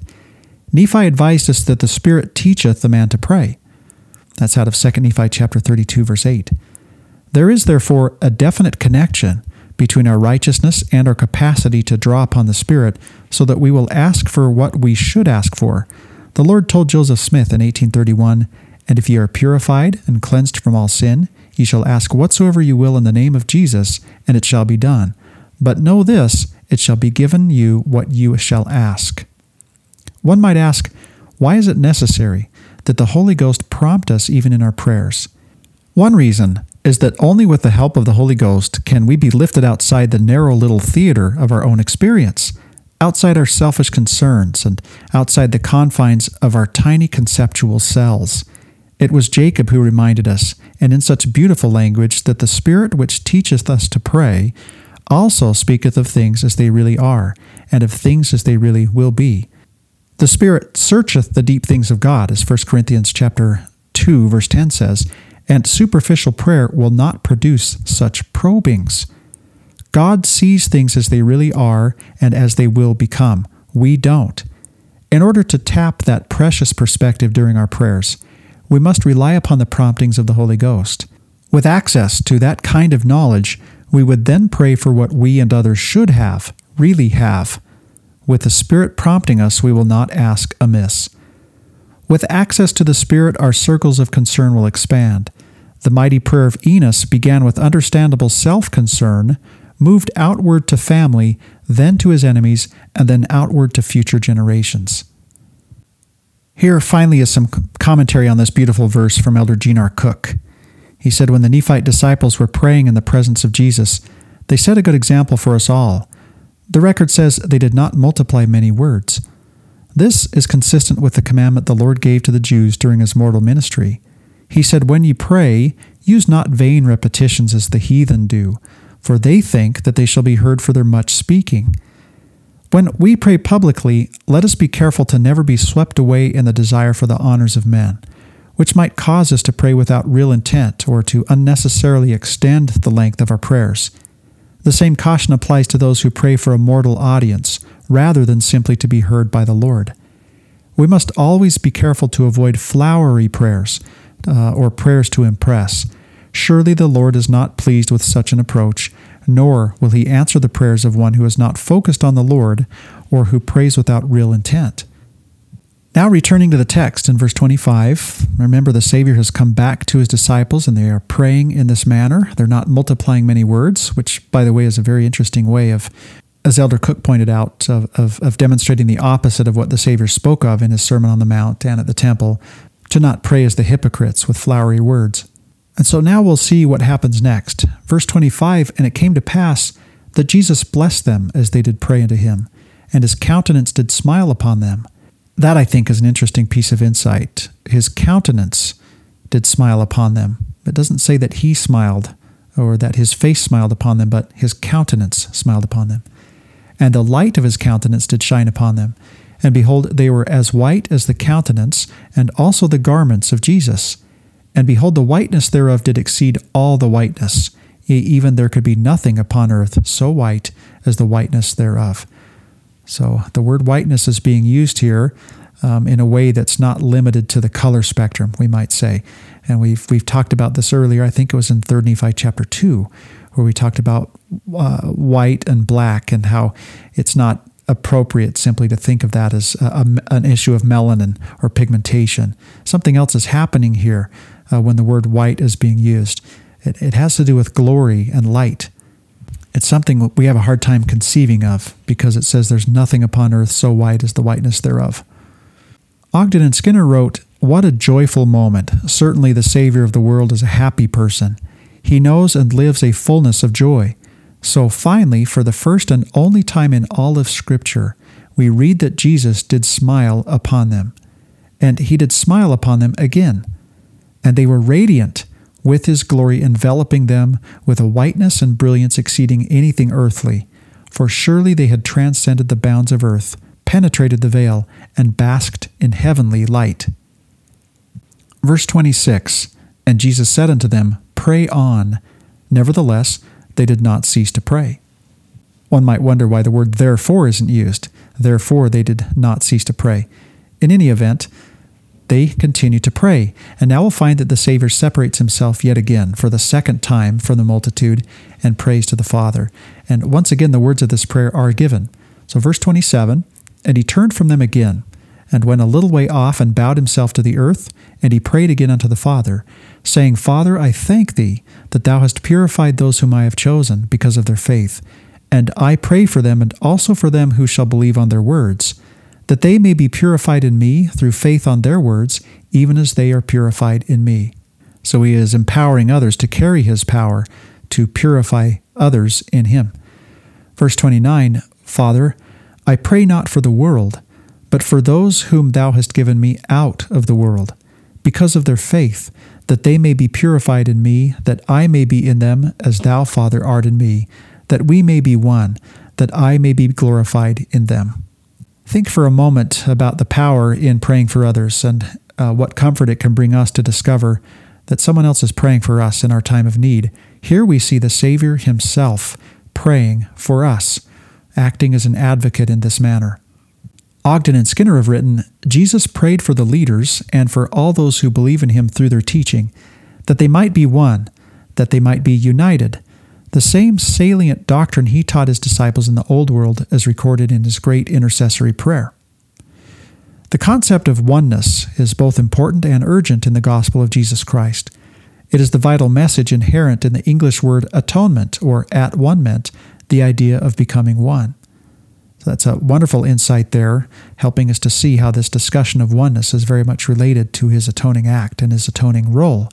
Nephi advised us that the Spirit teacheth the man to pray. That's out of 2 Nephi chapter 32, verse 8. There is therefore a definite connection between our righteousness and our capacity to draw upon the Spirit so that we will ask for what we should ask for. The Lord told Joseph Smith in 1831, And if ye are purified and cleansed from all sin, ye shall ask whatsoever you will in the name of Jesus, and it shall be done. But know this, it shall be given you what you shall ask. One might ask, why is it necessary that the Holy Ghost prompt us even in our prayers? One reason is that only with the help of the Holy Ghost can we be lifted outside the narrow little theater of our own experience, outside our selfish concerns, and outside the confines of our tiny conceptual cells. It was Jacob who reminded us, and in such beautiful language, that the Spirit which teacheth us to pray also speaketh of things as they really are, and of things as they really will be. The Spirit searcheth the deep things of God, as 1 Corinthians chapter 2, verse 10 says, and superficial prayer will not produce such probings. God sees things as they really are and as they will become. We don't. In order to tap that precious perspective during our prayers, we must rely upon the promptings of the Holy Ghost. With access to that kind of knowledge, we would then pray for what we and others should have, really have. With the Spirit prompting us, we will not ask amiss. With access to the Spirit, our circles of concern will expand. The mighty prayer of Enos began with understandable self concern, moved outward to family, then to his enemies, and then outward to future generations. Here, finally, is some commentary on this beautiful verse from Elder Gene R. Cook. He said, When the Nephite disciples were praying in the presence of Jesus, they set a good example for us all. The record says they did not multiply many words. This is consistent with the commandment the Lord gave to the Jews during his mortal ministry. He said, When ye pray, use not vain repetitions as the heathen do, for they think that they shall be heard for their much speaking. When we pray publicly, let us be careful to never be swept away in the desire for the honors of men, which might cause us to pray without real intent or to unnecessarily extend the length of our prayers. The same caution applies to those who pray for a mortal audience rather than simply to be heard by the Lord. We must always be careful to avoid flowery prayers uh, or prayers to impress. Surely the Lord is not pleased with such an approach, nor will he answer the prayers of one who is not focused on the Lord or who prays without real intent. Now, returning to the text in verse 25, remember the Savior has come back to his disciples and they are praying in this manner. They're not multiplying many words, which, by the way, is a very interesting way of, as Elder Cook pointed out, of, of, of demonstrating the opposite of what the Savior spoke of in his Sermon on the Mount and at the temple to not pray as the hypocrites with flowery words. And so now we'll see what happens next. Verse 25 And it came to pass that Jesus blessed them as they did pray unto him, and his countenance did smile upon them. That, I think, is an interesting piece of insight. His countenance did smile upon them. It doesn't say that he smiled or that his face smiled upon them, but his countenance smiled upon them. And the light of his countenance did shine upon them. And behold, they were as white as the countenance, and also the garments of Jesus. And behold, the whiteness thereof did exceed all the whiteness, yea, even there could be nothing upon earth so white as the whiteness thereof. So the word whiteness is being used here um, in a way that's not limited to the color spectrum, we might say. And we've, we've talked about this earlier. I think it was in 3rd Nephi chapter 2, where we talked about uh, white and black and how it's not appropriate simply to think of that as a, a, an issue of melanin or pigmentation. Something else is happening here uh, when the word white is being used. It, it has to do with glory and light. It's something we have a hard time conceiving of because it says there's nothing upon earth so white as the whiteness thereof. Ogden and Skinner wrote, What a joyful moment. Certainly the Savior of the world is a happy person. He knows and lives a fullness of joy. So finally, for the first and only time in all of Scripture, we read that Jesus did smile upon them. And he did smile upon them again. And they were radiant with his glory enveloping them with a whiteness and brilliance exceeding anything earthly. For surely they had transcended the bounds of earth, penetrated the veil, and basked in heavenly light. Verse 26 And Jesus said unto them, Pray on. Nevertheless, they did not cease to pray. One might wonder why the word therefore isn't used. Therefore, they did not cease to pray. In any event, they continue to pray. And now we'll find that the Savior separates himself yet again for the second time from the multitude and prays to the Father. And once again, the words of this prayer are given. So, verse 27 And he turned from them again, and went a little way off, and bowed himself to the earth, and he prayed again unto the Father, saying, Father, I thank thee that thou hast purified those whom I have chosen because of their faith. And I pray for them, and also for them who shall believe on their words that they may be purified in me through faith on their words, even as they are purified in me. So he is empowering others to carry his power to purify others in him. Verse 29 Father, I pray not for the world, but for those whom thou hast given me out of the world, because of their faith, that they may be purified in me, that I may be in them as thou, Father, art in me, that we may be one, that I may be glorified in them. Think for a moment about the power in praying for others and uh, what comfort it can bring us to discover that someone else is praying for us in our time of need. Here we see the Savior himself praying for us, acting as an advocate in this manner. Ogden and Skinner have written Jesus prayed for the leaders and for all those who believe in him through their teaching, that they might be one, that they might be united. The same salient doctrine he taught his disciples in the Old World as recorded in his great intercessory prayer. The concept of oneness is both important and urgent in the gospel of Jesus Christ. It is the vital message inherent in the English word atonement or at one meant, the idea of becoming one. So that's a wonderful insight there, helping us to see how this discussion of oneness is very much related to his atoning act and his atoning role.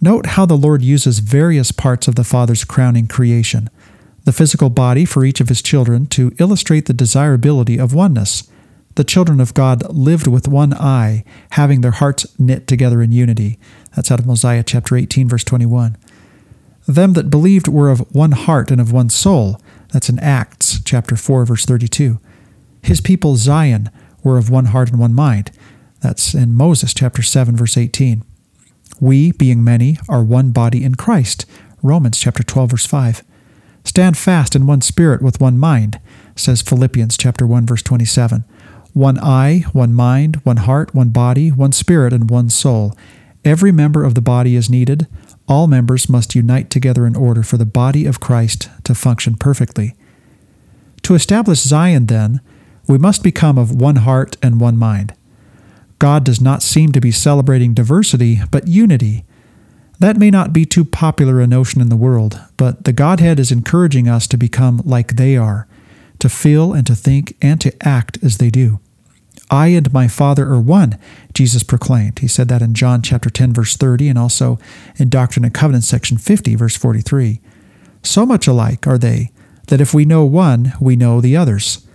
Note how the Lord uses various parts of the Father's crowning creation, the physical body for each of his children, to illustrate the desirability of oneness. The children of God lived with one eye, having their hearts knit together in unity. That's out of Mosiah chapter 18, verse 21. Them that believed were of one heart and of one soul. That's in Acts chapter 4, verse 32. His people Zion were of one heart and one mind. That's in Moses chapter 7, verse 18. We, being many, are one body in Christ. Romans chapter 12, verse 5. Stand fast in one spirit with one mind, says Philippians chapter 1, verse 27. One eye, one mind, one heart, one body, one spirit, and one soul. Every member of the body is needed. All members must unite together in order for the body of Christ to function perfectly. To establish Zion, then, we must become of one heart and one mind. God does not seem to be celebrating diversity, but unity. That may not be too popular a notion in the world, but the Godhead is encouraging us to become like they are, to feel and to think and to act as they do. I and my Father are one, Jesus proclaimed. He said that in John chapter 10 verse 30 and also in Doctrine and Covenants section 50 verse 43. So much alike are they that if we know one, we know the others.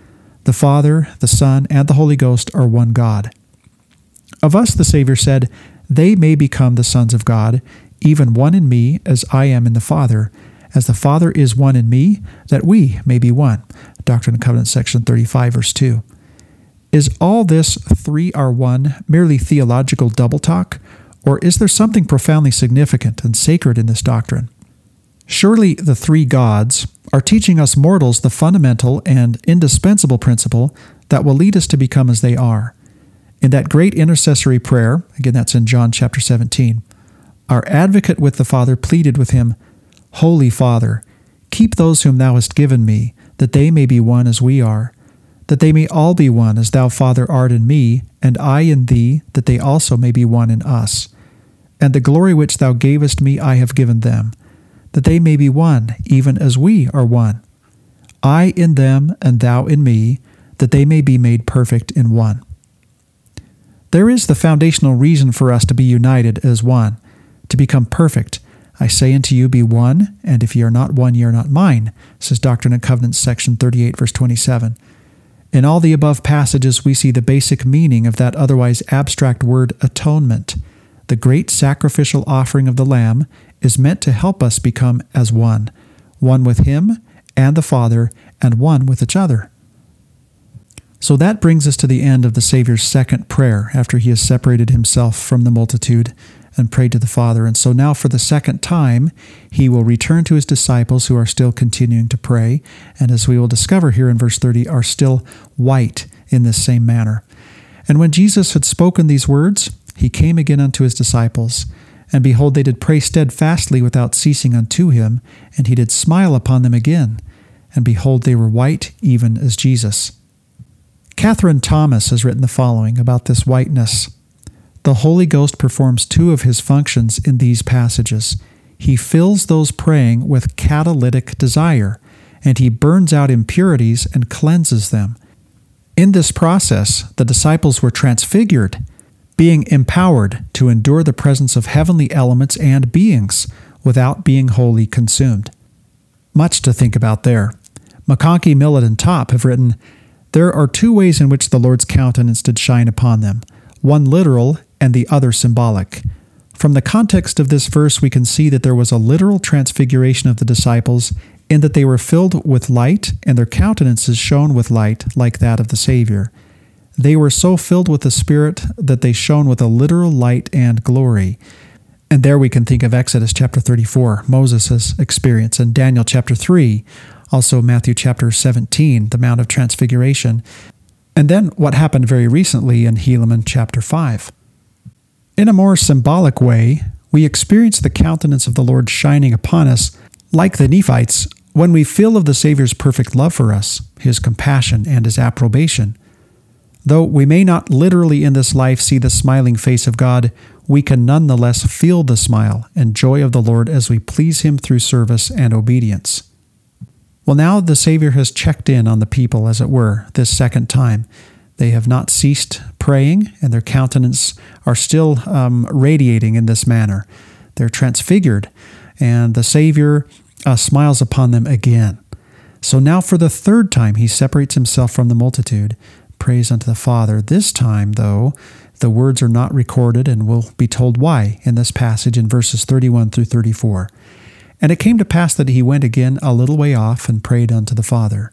The Father, the Son, and the Holy Ghost are one God. Of us, the Savior said, they may become the sons of God, even one in me as I am in the Father, as the Father is one in me, that we may be one. Doctrine and Covenants section 35 verse 2. Is all this three are one merely theological double talk, or is there something profoundly significant and sacred in this doctrine? Surely the three gods are teaching us mortals the fundamental and indispensable principle that will lead us to become as they are. In that great intercessory prayer, again that's in John chapter 17, our advocate with the Father pleaded with him, Holy Father, keep those whom thou hast given me, that they may be one as we are that they may all be one, as thou, Father, art in me, and I in thee, that they also may be one in us. And the glory which thou gavest me I have given them, that they may be one, even as we are one. I in them, and thou in me, that they may be made perfect in one. There is the foundational reason for us to be united as one, to become perfect. I say unto you, be one, and if ye are not one, ye are not mine, says Doctrine and Covenants, section 38, verse 27. In all the above passages, we see the basic meaning of that otherwise abstract word atonement. The great sacrificial offering of the Lamb is meant to help us become as one, one with Him and the Father, and one with each other. So that brings us to the end of the Savior's second prayer after he has separated himself from the multitude and prayed to the Father. And so now, for the second time, he will return to his disciples who are still continuing to pray, and as we will discover here in verse 30, are still white in this same manner. And when Jesus had spoken these words, he came again unto his disciples. And behold, they did pray steadfastly without ceasing unto him, and he did smile upon them again. And behold, they were white even as Jesus. Catherine Thomas has written the following about this whiteness. The Holy Ghost performs two of his functions in these passages. He fills those praying with catalytic desire, and he burns out impurities and cleanses them. In this process, the disciples were transfigured, being empowered to endure the presence of heavenly elements and beings without being wholly consumed. Much to think about there. McConkie, Millet, and Top have written There are two ways in which the Lord's countenance did shine upon them one literal and the other symbolic. From the context of this verse, we can see that there was a literal transfiguration of the disciples in that they were filled with light and their countenances shone with light like that of the Savior. They were so filled with the Spirit that they shone with a literal light and glory. And there we can think of Exodus chapter 34, Moses' experience, and Daniel chapter 3, also Matthew chapter 17, the Mount of Transfiguration, and then what happened very recently in Helaman chapter 5. In a more symbolic way, we experience the countenance of the Lord shining upon us, like the Nephites, when we feel of the Savior's perfect love for us, his compassion, and his approbation. Though we may not literally in this life see the smiling face of God, we can nonetheless feel the smile and joy of the Lord as we please Him through service and obedience. Well, now the Savior has checked in on the people, as it were, this second time. They have not ceased praying, and their countenance are still um, radiating in this manner. They're transfigured, and the Savior uh, smiles upon them again. So now, for the third time, he separates himself from the multitude, prays unto the Father. This time, though, the words are not recorded, and we'll be told why in this passage in verses 31 through 34. And it came to pass that he went again a little way off and prayed unto the Father.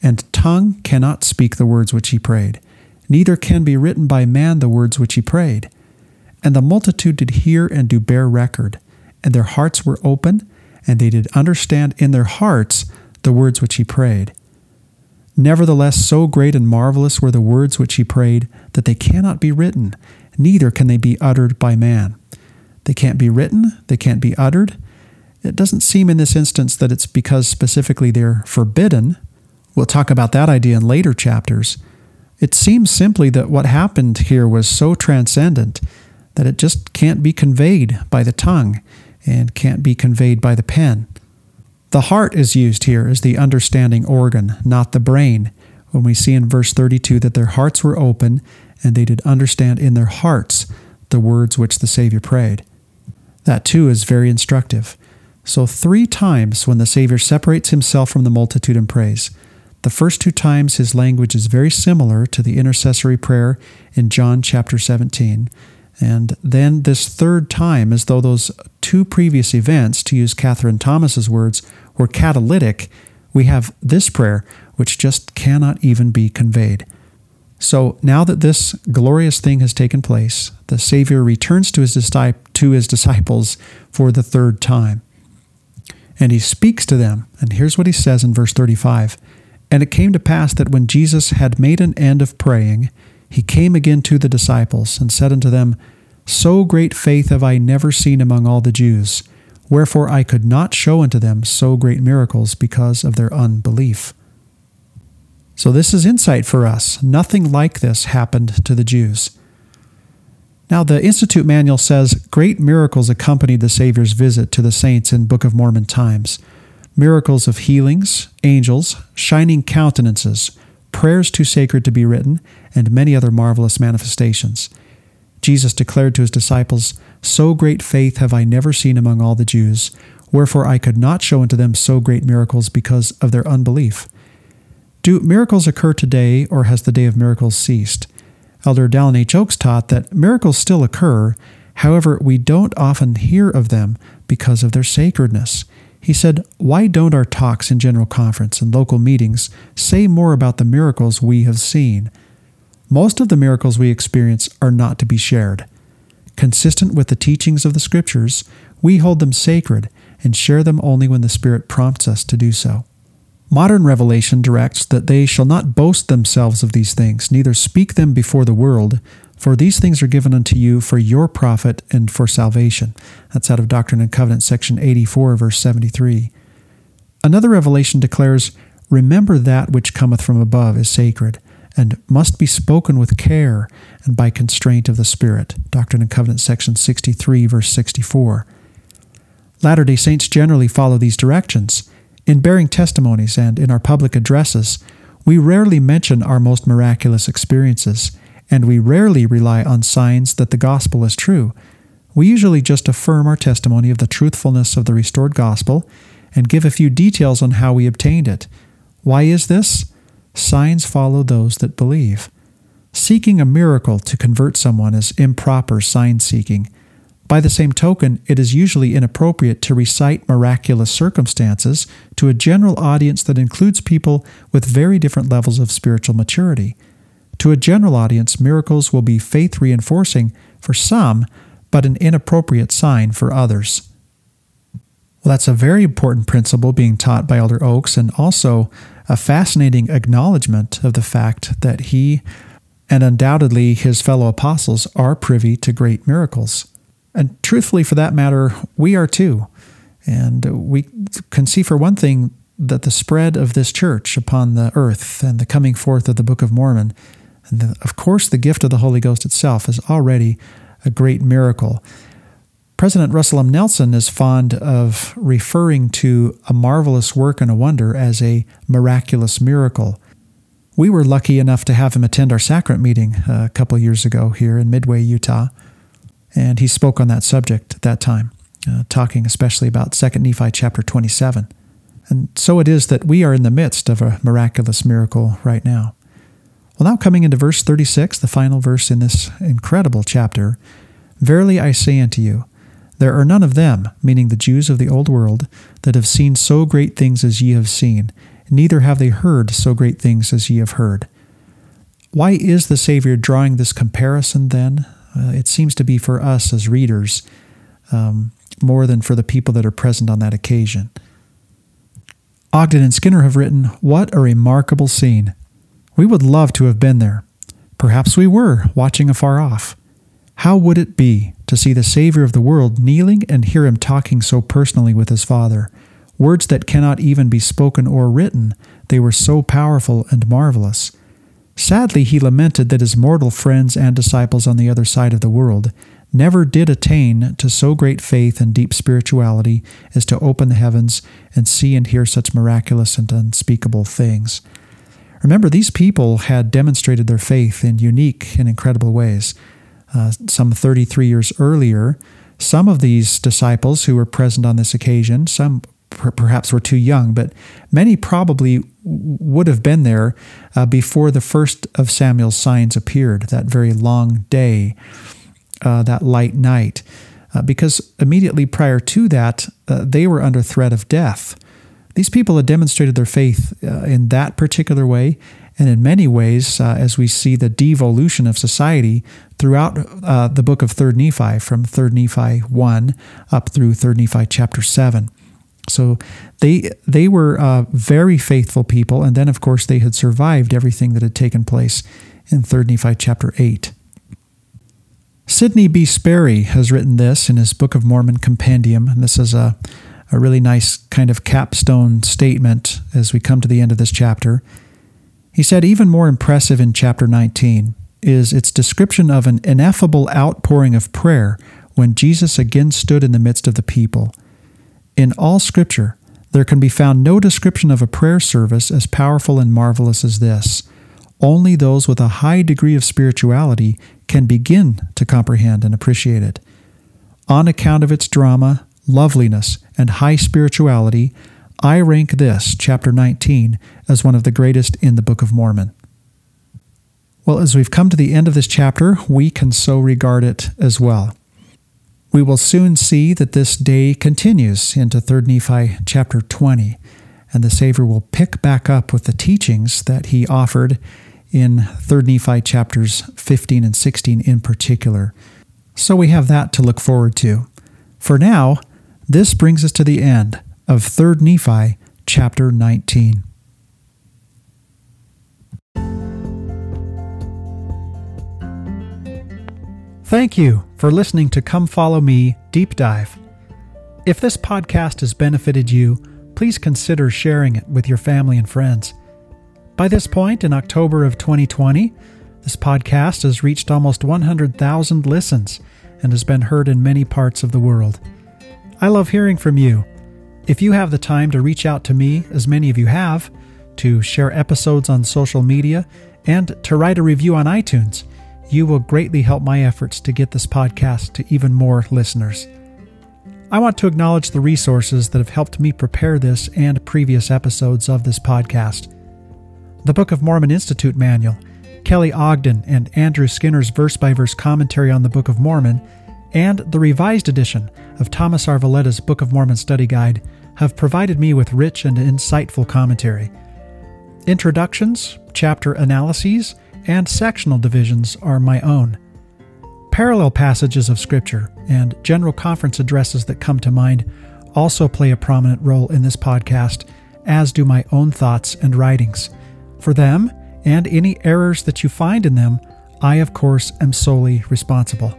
And tongue cannot speak the words which he prayed, neither can be written by man the words which he prayed. And the multitude did hear and do bear record, and their hearts were open, and they did understand in their hearts the words which he prayed. Nevertheless, so great and marvelous were the words which he prayed that they cannot be written, neither can they be uttered by man. They can't be written, they can't be uttered. It doesn't seem in this instance that it's because specifically they're forbidden. We'll talk about that idea in later chapters. It seems simply that what happened here was so transcendent that it just can't be conveyed by the tongue and can't be conveyed by the pen. The heart is used here as the understanding organ, not the brain, when we see in verse 32 that their hearts were open and they did understand in their hearts the words which the Savior prayed. That too is very instructive. So, three times when the Savior separates himself from the multitude and prays. The first two times his language is very similar to the intercessory prayer in John chapter 17. And then this third time, as though those two previous events, to use Catherine Thomas's words, were catalytic, we have this prayer, which just cannot even be conveyed. So now that this glorious thing has taken place, the Savior returns to his, to his disciples for the third time. And he speaks to them. And here's what he says in verse 35 And it came to pass that when Jesus had made an end of praying, he came again to the disciples and said unto them, So great faith have I never seen among all the Jews. Wherefore I could not show unto them so great miracles because of their unbelief. So this is insight for us. Nothing like this happened to the Jews. Now, the Institute Manual says great miracles accompanied the Savior's visit to the saints in Book of Mormon times miracles of healings, angels, shining countenances, prayers too sacred to be written, and many other marvelous manifestations. Jesus declared to his disciples, so great faith have I never seen among all the Jews, wherefore I could not show unto them so great miracles because of their unbelief. Do miracles occur today, or has the day of miracles ceased? Elder Dallin H. Oaks taught that miracles still occur, however, we don't often hear of them because of their sacredness. He said, Why don't our talks in General Conference and local meetings say more about the miracles we have seen? Most of the miracles we experience are not to be shared. Consistent with the teachings of the Scriptures, we hold them sacred and share them only when the Spirit prompts us to do so. Modern revelation directs that they shall not boast themselves of these things, neither speak them before the world, for these things are given unto you for your profit and for salvation. That's out of Doctrine and Covenants, section 84, verse 73. Another revelation declares, Remember that which cometh from above is sacred, and must be spoken with care and by constraint of the Spirit. Doctrine and Covenants, section 63, verse 64. Latter day Saints generally follow these directions. In bearing testimonies and in our public addresses, we rarely mention our most miraculous experiences, and we rarely rely on signs that the gospel is true. We usually just affirm our testimony of the truthfulness of the restored gospel and give a few details on how we obtained it. Why is this? Signs follow those that believe. Seeking a miracle to convert someone is improper sign seeking. By the same token, it is usually inappropriate to recite miraculous circumstances to a general audience that includes people with very different levels of spiritual maturity. To a general audience, miracles will be faith reinforcing for some, but an inappropriate sign for others. Well, that's a very important principle being taught by Elder Oaks, and also a fascinating acknowledgement of the fact that he and undoubtedly his fellow apostles are privy to great miracles. And truthfully, for that matter, we are too. And we can see, for one thing, that the spread of this church upon the earth and the coming forth of the Book of Mormon, and the, of course, the gift of the Holy Ghost itself, is already a great miracle. President Russell M. Nelson is fond of referring to a marvelous work and a wonder as a miraculous miracle. We were lucky enough to have him attend our sacrament meeting uh, a couple years ago here in Midway, Utah, and he spoke on that subject at that time, uh, talking especially about 2 Nephi chapter 27. And so it is that we are in the midst of a miraculous miracle right now. Well, now coming into verse 36, the final verse in this incredible chapter Verily I say unto you, there are none of them, meaning the Jews of the old world, that have seen so great things as ye have seen, neither have they heard so great things as ye have heard. Why is the Savior drawing this comparison then? Uh, it seems to be for us as readers um, more than for the people that are present on that occasion. Ogden and Skinner have written, What a remarkable scene! We would love to have been there. Perhaps we were, watching afar off. How would it be to see the Savior of the world kneeling and hear him talking so personally with his Father? Words that cannot even be spoken or written, they were so powerful and marvelous. Sadly, he lamented that his mortal friends and disciples on the other side of the world never did attain to so great faith and deep spirituality as to open the heavens and see and hear such miraculous and unspeakable things. Remember, these people had demonstrated their faith in unique and incredible ways. Uh, some 33 years earlier, some of these disciples who were present on this occasion, some per- perhaps were too young, but many probably would have been there uh, before the first of Samuel's signs appeared, that very long day, uh, that light night. Uh, because immediately prior to that, uh, they were under threat of death. These people had demonstrated their faith uh, in that particular way, and in many ways, uh, as we see the devolution of society throughout the book of 3rd Nephi, from 3rd Nephi 1 up through 3rd Nephi chapter 7. So they they were uh, very faithful people, and then of course they had survived everything that had taken place in 3rd Nephi chapter 8. Sidney B. Sperry has written this in his Book of Mormon Compendium, and this is a, a really nice kind of capstone statement as we come to the end of this chapter. He said, even more impressive in chapter 19 is its description of an ineffable outpouring of prayer when Jesus again stood in the midst of the people. In all Scripture, there can be found no description of a prayer service as powerful and marvelous as this. Only those with a high degree of spirituality can begin to comprehend and appreciate it. On account of its drama, loveliness, and high spirituality, I rank this, chapter 19, as one of the greatest in the Book of Mormon. Well, as we've come to the end of this chapter, we can so regard it as well. We will soon see that this day continues into 3rd Nephi chapter 20, and the Savior will pick back up with the teachings that he offered in 3rd Nephi chapters 15 and 16 in particular. So we have that to look forward to. For now, this brings us to the end of 3rd Nephi chapter 19. Thank you for listening to Come Follow Me Deep Dive. If this podcast has benefited you, please consider sharing it with your family and friends. By this point in October of 2020, this podcast has reached almost 100,000 listens and has been heard in many parts of the world. I love hearing from you if you have the time to reach out to me, as many of you have, to share episodes on social media, and to write a review on iTunes, you will greatly help my efforts to get this podcast to even more listeners. I want to acknowledge the resources that have helped me prepare this and previous episodes of this podcast. The Book of Mormon Institute Manual, Kelly Ogden and Andrew Skinner's verse by verse commentary on the Book of Mormon, and the revised edition of Thomas R. Valletta's Book of Mormon Study Guide have provided me with rich and insightful commentary. Introductions, chapter analyses, and sectional divisions are my own. parallel passages of Scripture and general conference addresses that come to mind also play a prominent role in this podcast, as do my own thoughts and writings. For them, and any errors that you find in them, I, of course, am solely responsible.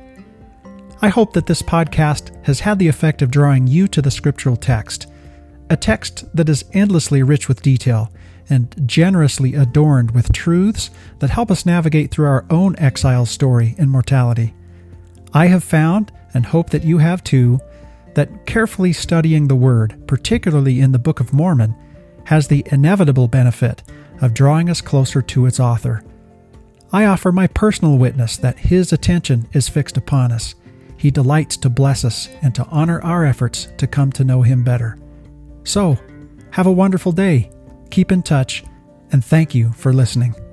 I hope that this podcast has had the effect of drawing you to the scriptural text, a text that is endlessly rich with detail and generously adorned with truths that help us navigate through our own exile story and mortality. I have found, and hope that you have too, that carefully studying the Word, particularly in the Book of Mormon, has the inevitable benefit of drawing us closer to its author. I offer my personal witness that His attention is fixed upon us. He delights to bless us and to honor our efforts to come to know Him better. So, have a wonderful day keep in touch, and thank you for listening.